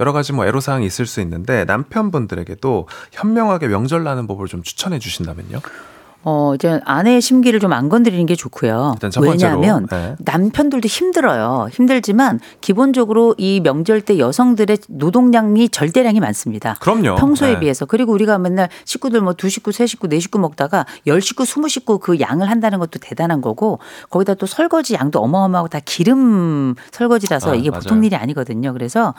여러 가지 뭐 애로 사항이 있을 수 있는데 남편분들에게도 현명하게 명절 나는 법을 좀 추천해 주신다면요. 어, 이제 아내의 심기를 좀 안 건드리는 게 좋고요. 왜냐하면 네. 남편들도 힘들어요. 힘들지만 기본적으로 이 명절 때 여성들의 노동량이 절대량이 많습니다. 그럼요. 평소에 네. 비해서 그리고 우리가 맨날 식구들 뭐 두 식구, 세 식구, 네 식구 먹다가 열 식구, 스무 식구 그 양을 한다는 것도 대단한 거고 거기다 또 설거지 양도 어마어마하고 다 기름 설거지라서 아, 이게 맞아요. 보통 일이 아니거든요. 그래서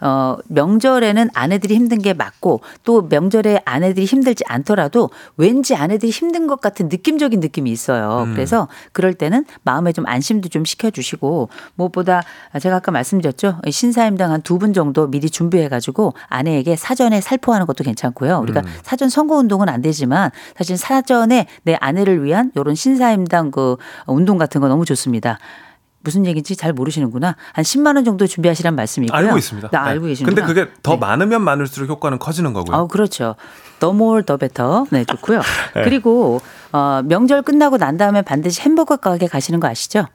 어 명절에는 아내들이 힘든 게 맞고 또 명절에 아내들이 힘들지 않더라도 왠지 아내들이 힘든 것 같은 느낌적인 느낌이 있어요. 음. 그래서 그럴 때는 마음에 좀 안심도 좀 시켜주시고 무엇보다 제가 아까 말씀드렸죠 신사임당 한 두 분 정도 미리 준비해가지고 아내에게 사전에 살포하는 것도 괜찮고요. 우리가 음. 사전 선거 운동은 안 되지만 사실 사전에 내 아내를 위한 이런 신사임당 그 운동 같은 거 너무 좋습니다. 무슨 얘기인지 잘 모르시는구나. 한 10만 원 정도 준비하시란 말씀이고요. 알고 있습니다. 나 네. 알고 계시는구나. 근데 그게 더 네. 많으면 많을수록 효과는 커지는 거고요. 아, 그렇죠. 더 more 더 better. 네, 좋고요. 네. 그리고 어, 명절 끝나고 난 다음에 반드시 햄버거 가게 가시는 거 아시죠?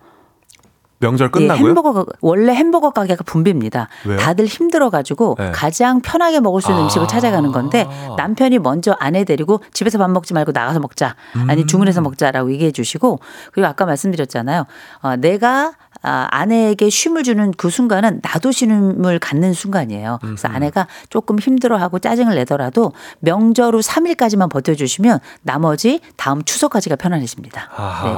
명절 예, 끝나고요. 햄버거 원래 햄버거 가게가 분비입니다. 왜요? 다들 힘들어 가지고 네. 가장 편하게 먹을 수 있는 아. 음식을 찾아가는 건데 남편이 먼저 아내 데리고 집에서 밥 먹지 말고 나가서 먹자. 음. 아니 주문해서 먹자라고 얘기해 주시고 그리고 아까 말씀드렸잖아요. 어, 내가 아, 아내에게 쉼을 주는 그 순간은 나도 쉼을 갖는 순간이에요. 그래서 아내가 조금 힘들어하고 짜증을 내더라도 명절 후 3일까지만 버텨주시면 나머지 다음 추석까지가 편안해집니다. 네.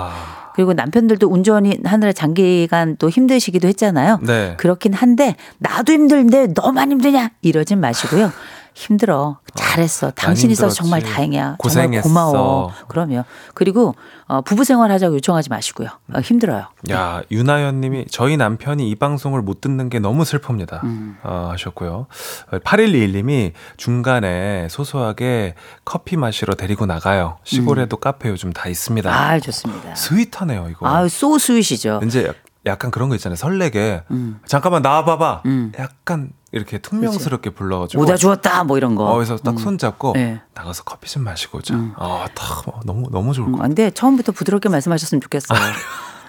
그리고 남편들도 운전이 하느라 장기간 또 힘드시기도 했잖아요. 네. 그렇긴 한데 나도 힘든데 너만 힘드냐 이러진 마시고요. 힘들어. 잘했어. 당신 많이 있어서 정말. 다행이야. 고생했어. 정말 고마워. 그럼요. 그리고 어, 부부 생활 하자고 요청하지 마시고요. 어, 힘들어요. 야, 유나연 님이 저희 남편이 이 방송을 못 듣는 게 너무 슬픕니다. 음. 어, 하셨고요. 8121 님이 중간에 소소하게 커피 마시러 데리고 나가요. 시골에도 카페 요즘 다 있습니다. 음. 아, 좋습니다. sweet하네요, 이거. 아, 소 스윗이죠. 이제 약- 약간 그런 거 있잖아요. 설레게. 음. 잠깐만 나와봐봐. 음. 약간 이렇게 퉁명스럽게 불러가지고. 오다 주었다 뭐 이런 거. 어, 그래서 딱 손잡고 네. 나가서 커피 좀 마시고 오자. 아, 딱 너무 너무 좋을 것 음, 같아요. 근데 처음부터 부드럽게 말씀하셨으면 좋겠어요.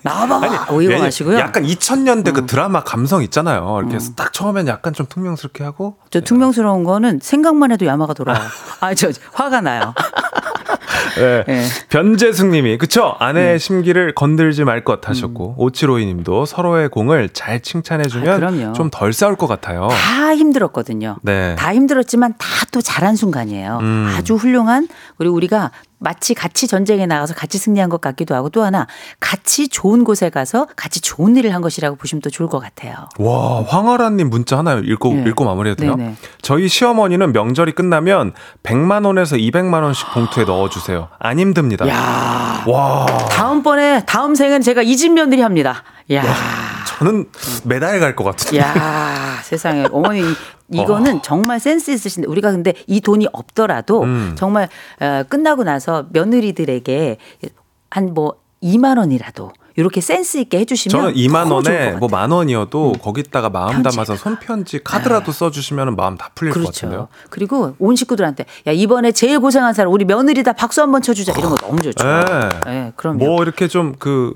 나와봐. 뭐 왜냐- 마시고요. 음. 약간 2000년대 그 드라마 감성 있잖아요. 이렇게 딱 처음엔 약간 좀 퉁명스럽게 하고 저 퉁명스러운 거는 생각만 해도 야마가 돌아요. 아, 저 화가 나요. 네. 예. 변재숙 님이 그쵸 아내의 심기를 건들지 말것 음. 하셨고 오치로이 님도 서로의 공을 잘 칭찬해 아, 주면 그럼요. 좀덜 싸울 것 같아요. 다 힘들었거든요. 네. 다 힘들었지만 다 또 잘한 순간이에요. 음. 아주 훌륭한 그리고 우리가 마치 같이 전쟁에 나가서 같이 승리한 것 같기도 하고 또 하나 같이 좋은 곳에 가서 같이 좋은 일을 한 것이라고 보시면 또 좋을 것 같아요. 와, 황아란 님 문자 하나 읽고 네. 읽고 마무리해도 돼요? 네네. 저희 시어머니는 명절이 끝나면 100만 원에서 200만 원씩 봉투에 넣어 주세요. 안 힘듭니다. 야 와, 다음번에 다음 생은 제가 이 집 며느리 합니다. 야 저는 매달 갈 것 같은데. 야 세상에 어머니 이- 이거는 정말 센스 있으신데 우리가 근데 이 돈이 없더라도 음. 정말 어, 끝나고 나서 며느리들에게 한 뭐 2만 원이라도 이렇게 센스 있게 해주시면 저는 2만 너무 좋을 원에 것 뭐. 만 원이어도 거기다가 마음 편지에다가. 담아서 손편지 카드라도 써주시면 마음 다 풀릴 것 같은데요. 그렇죠. 그리고 온 식구들한테 야 이번에 제일 고생한 사람 우리 며느리다 박수 한번 쳐주자 이런 거 너무 좋죠. 네. 네, 그럼요. 뭐 이렇게 좀 그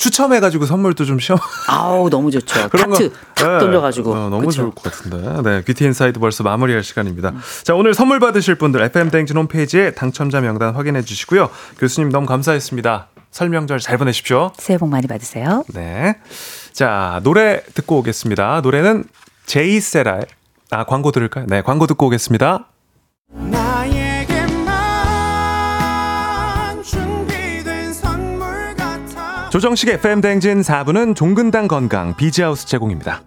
추첨해가지고 선물도 좀 시험 아우 너무 좋죠. 그런 거 탁 네. 돌려가지고 어, 너무 그쵸? 좋을 것 같은데. 네, 뷰티 인사이드 벌써 마무리할 시간입니다. 자, 오늘 선물 받으실 분들 FM 댕진 홈페이지에 당첨자 명단 확인해 주시고요. 교수님 너무 감사했습니다. 설명절 잘 보내십시오. 새해 복 많이 받으세요. 네. 자, 노래 듣고 오겠습니다. 노래는 제이세라의 아, 광고 들을까요? 네, 광고 듣고 오겠습니다. 나에 조정식 FM 댕진 4부는 종근당 건강 비지하우스 제공입니다.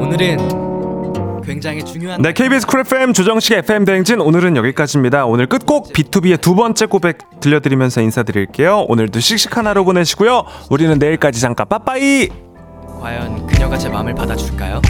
오늘은 굉장히 중요한 네, KBS 쿨 FM 조정식 FM 대행진 오늘은 여기까지입니다. 오늘 끝곡 BTOB의 두 번째 고백 들려드리면서 인사드릴게요. 오늘도 씩씩한 하루 보내시고요. 우리는 내일까지 잠깐 빠빠이. 과연 그녀가 제 마음을 받아줄까요?